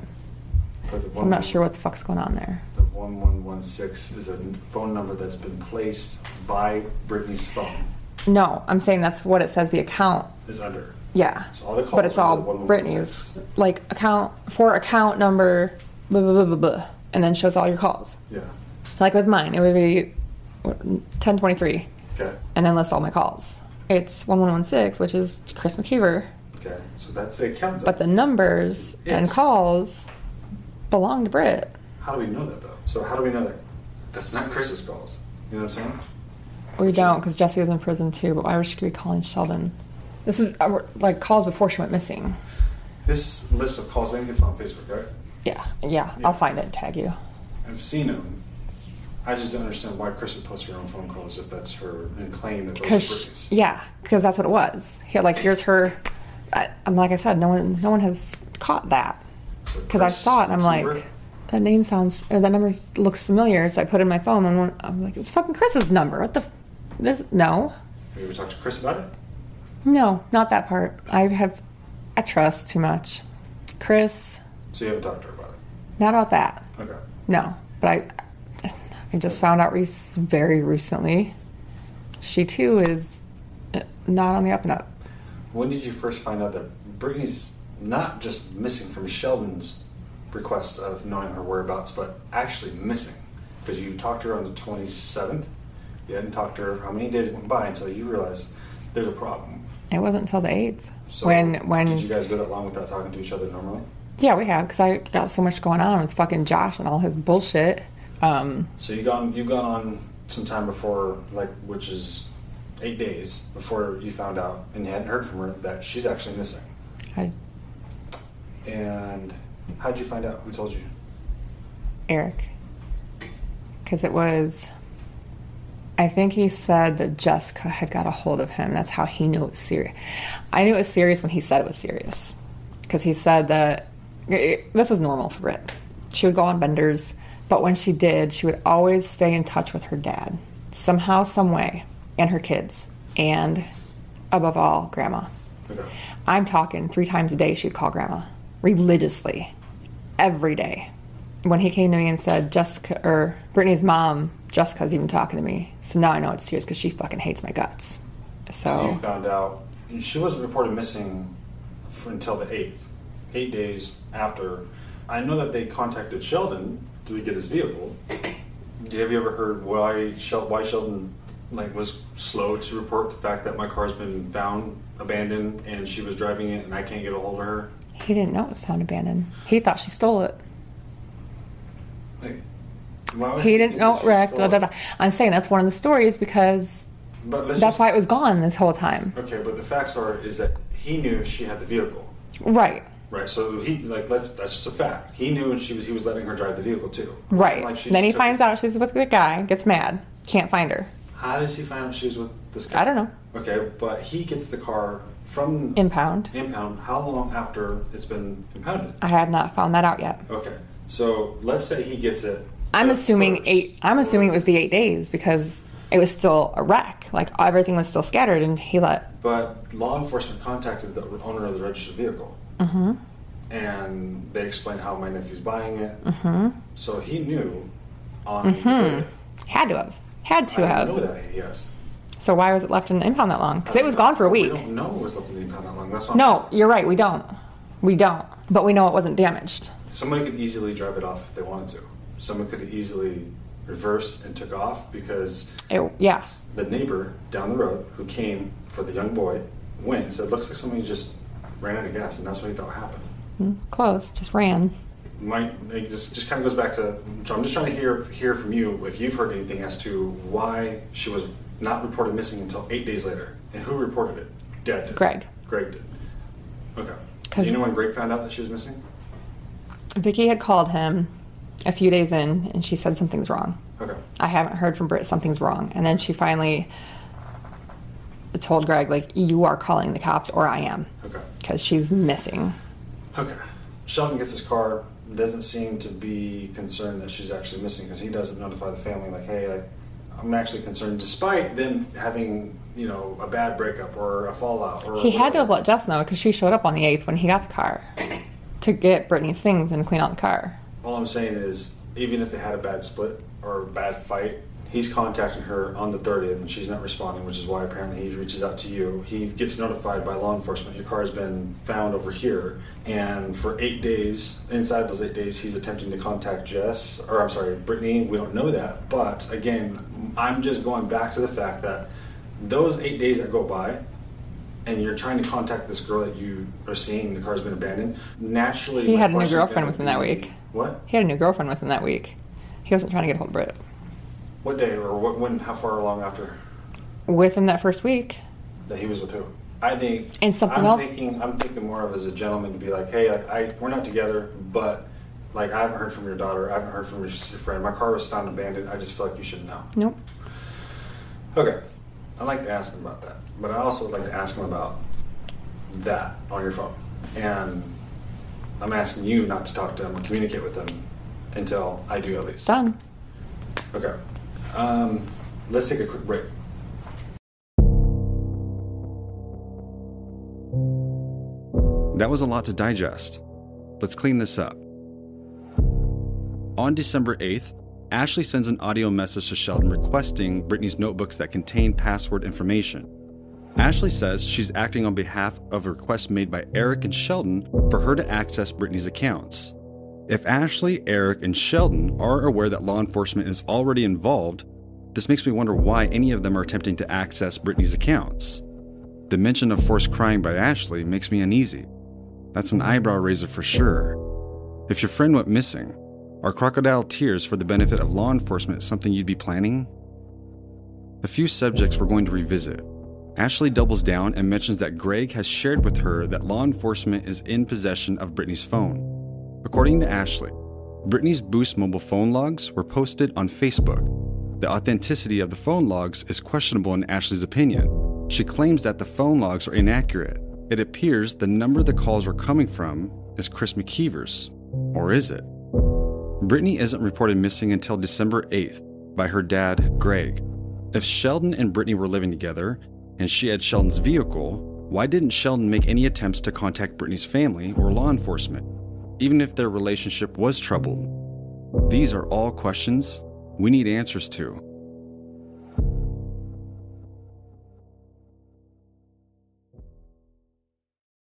So I'm not sure what the fuck's going on there. The 1116 is a phone number that's been placed by Brittany's phone. No, I'm saying that's what it says the account Is under. Yeah. So all the calls but it's are all the 1116. Brittany's. Like account for account number, blah, blah, blah, blah, blah, and then shows all your calls. Yeah. Like with mine, it would be 1023, Okay. and then list all my calls. It's 1116, which is Chris McKeever, Okay. So that's the account. but the numbers and calls belong to Britt. How do we know that though? So how do we know that that's not Chris's calls? You know what I'm saying? We don't because Jesse was in prison too. But why would she be calling Sheldon? This is uh, like calls before she went missing. This list of calls, I think it's on Facebook, right? Yeah, yeah. I'll find it and tag you. I've seen them. I just don't understand why Chris would post her own phone calls if that's her and claim that those are Because Brittany's. yeah, because that's what it was. Here, like here's her. I, I'm like I said, no one, no one has caught that. Because I saw it and I'm like, that name sounds, or that number looks familiar. So I put it in my phone and I'm like, it's fucking Chris's number. What the? F- this no, Have you ever talked to Chris about it? no, not that part. I have, I trust too much. Chris, So you haven't talked to her about it? not about that. Okay. No, but I, I just found out rec- very recently. She too is uh, not on the up and up. When did you first find out that Brittany's not just missing from Sheldon's request of knowing her whereabouts, but actually missing? Because you talked to her on the 27th. You hadn't talked to her. How many days went by until you realized there's a problem? It wasn't until the eighth So when when did you guys go that long without talking to each other normally? yeah we have because I got so much going on with fucking Josh and all his bullshit. Um, So you gone you've gone on some time before, like which is eight days before you found out, and you hadn't heard from her that she's actually missing. I, And how'd you find out? Who told you? Eric, because it was. I think he said that Jessica had got a hold of him. That's how he knew it was serious. I knew it was serious when he said it was serious, because he said that it- this was normal for Britt. She would go on benders, but when she did, she would always stay in touch with her dad, somehow, some way, and her kids, and above all, grandma. Okay. I'm talking three times a day she'd call grandma religiously every day. When he came to me and said, Jessica, or Brittany's mom, Jessica's even talking to me. So now I know it's serious because she fucking hates my guts. So you found out she wasn't reported missing for, until the eighth, eight days after. I know that they contacted Sheldon to get his vehicle. Have you ever heard why Shel- why Sheldon like was slow to report the fact that my car's been found abandoned and she was driving it and I can't get a hold of her? he didn't know it was found abandoned. He thought she stole it. Like, why He didn't know it wrecked. Da, da, da. I'm saying that's one of the stories because But that's just- why it was gone this whole time. Okay, but the facts are is that he knew she had the vehicle. Right. Right, so he like let's that's just a fact. He knew she was he was letting her drive the vehicle too. Right. like then he finds out she's with the guy, gets mad, can't find her. How does he find out she was with this guy? I don't know. Okay, but he gets the car from Impound. Impound. How long after it's been impounded? I have not found that out yet. Okay, so let's say he gets it. I'm assuming first. eight. I'm assuming it was the eight days because it was still a wreck. Like everything was still scattered, and he let. But law enforcement contacted the owner of the registered vehicle, Mm-hmm. and they explained how my nephew's buying it. Mm-hmm. So he knew on Mm-hmm. 30th. Had to have. Had to I have. know that, yes. So why was it left in the impound that long? Because it was gone for a We week. don't know it was left in the impound that long. That's what I'm No, you're right. We don't. We don't. But we know it wasn't damaged. Somebody could easily drive it off if they wanted to. Someone could easily reversed and took off because It, yes. the neighbor down the road who came for the young boy went and said, "Looks like somebody just ran out of gas," and that's what he thought happened. Mm, Close. Just ran. Might it just just kind of goes back to. So I'm just trying to hear hear from you if you've heard anything as to why she was not reported missing until eight days later, and who reported it? Dad did. Greg. Greg did. Okay. Do you know when Greg found out that she was missing? Vicky had called him a few days in, and she said something's wrong. Okay. I haven't heard from Britt. Something's wrong. And then she finally told Greg, like, you are calling the cops, or I am, Okay. because she's missing. Okay. Sheldon gets his car, doesn't seem to be concerned that she's actually missing because he doesn't notify the family, like, hey, like, I'm actually concerned, despite them having, you know, a bad breakup or a fallout. Or He had to have let Jess know because she showed up on the 8th when he got the car (coughs) to get Brittany's things and clean out the car. All I'm saying is, even if they had a bad split or a bad fight, he's contacting her on the 30th and she's not responding, which is why apparently he reaches out to you. He gets notified by law enforcement your car has been found over here. And for eight days, inside those eight days, he's attempting to contact Jess, or I'm sorry, Brittany. We don't know that. But again, I'm just going back to the fact that those eight days that go by, and you're trying to contact this girl that you are seeing the car's been abandoned, naturally He had a new girlfriend within that week. What? He had a new girlfriend within that week. He wasn't trying to get a hold of Britt. What day or what? When? How far along after Within that first week. that he was with who? I think. And something I'm else- Thinking, I'm thinking more of as a gentleman to be like, hey, like, I we're not together, but like I haven't heard from your daughter. I haven't heard from your, your friend. My car was found abandoned. I just feel like you should know. Nope. Okay. I'd like to ask him about that, but I also would like to ask him about that on your phone. And I'm asking you not to talk to him or communicate with him until I do at least. Done. Okay. Um, let's take a quick break. That was a lot to digest. Let's clean this up. On December 8th, Ashley sends an audio message to Sheldon requesting Brittany's notebooks that contain password information. Ashley says she's acting on behalf of a request made by Eric and Sheldon for her to access Brittany's accounts. If Ashley, Eric, and Sheldon are aware that law enforcement is already involved, this makes me wonder why any of them are attempting to access Brittany's accounts. The mention of forced crying by Ashley makes me uneasy. That's an eyebrow raiser for sure. If your friend went missing, are crocodile tears for the benefit of law enforcement something you'd be planning? A few subjects we're going to revisit. Ashley doubles down and mentions that Greg has shared with her that law enforcement is in possession of Brittany's phone. According to Ashley, Brittany's Boost mobile phone logs were posted on Facebook. The authenticity of the phone logs is questionable in Ashley's opinion. She claims that the phone logs are inaccurate. It appears the number the calls were coming from is Chris McKeever's. Or is it? Brittany isn't reported missing until December 8th by her dad, Greg. If Sheldon and Brittany were living together and she had Sheldon's vehicle, why didn't Sheldon make any attempts to contact Brittany's family or law enforcement, even if their relationship was troubled? These are all questions we need answers to.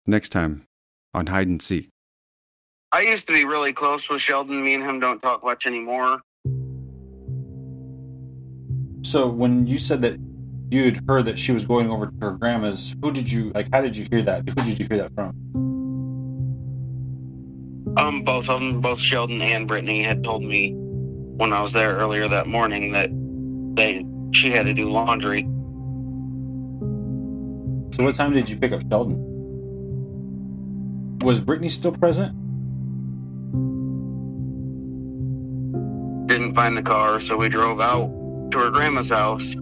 Next time on Hide and Seek. I used to be really close with Sheldon. Me and him don't talk much anymore. So when you said that you had heard that she was going over to her grandma's, who did you like? How did you hear that? Who did you hear that from? Um, both of them, both Sheldon and Brittany, had told me when I was there earlier that morning that they she had to do laundry. So what time did you pick up Sheldon? Was Brittany still present? Didn't find the car, so we drove out to her grandma's house.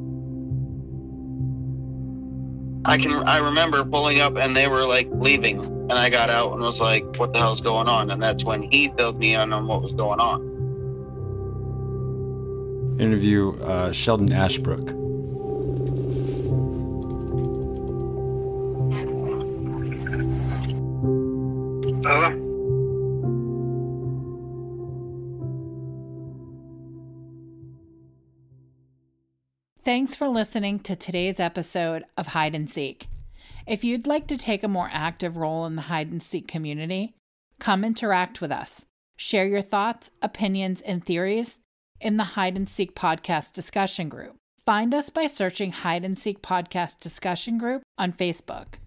I can I remember pulling up and they were like leaving, and I got out and was like, "What the hell's going on?" And that's when he filled me in on what was going on. Interview uh, Sheldon Ashbrook. Uh, Thanks for listening to today's episode of Hide and Seek. If you'd like to take a more active role in the hide and seek community, come interact with us. Share your thoughts, opinions, and theories in the Hide and Seek podcast discussion group. Find us by searching Hide and Seek podcast discussion group on Facebook.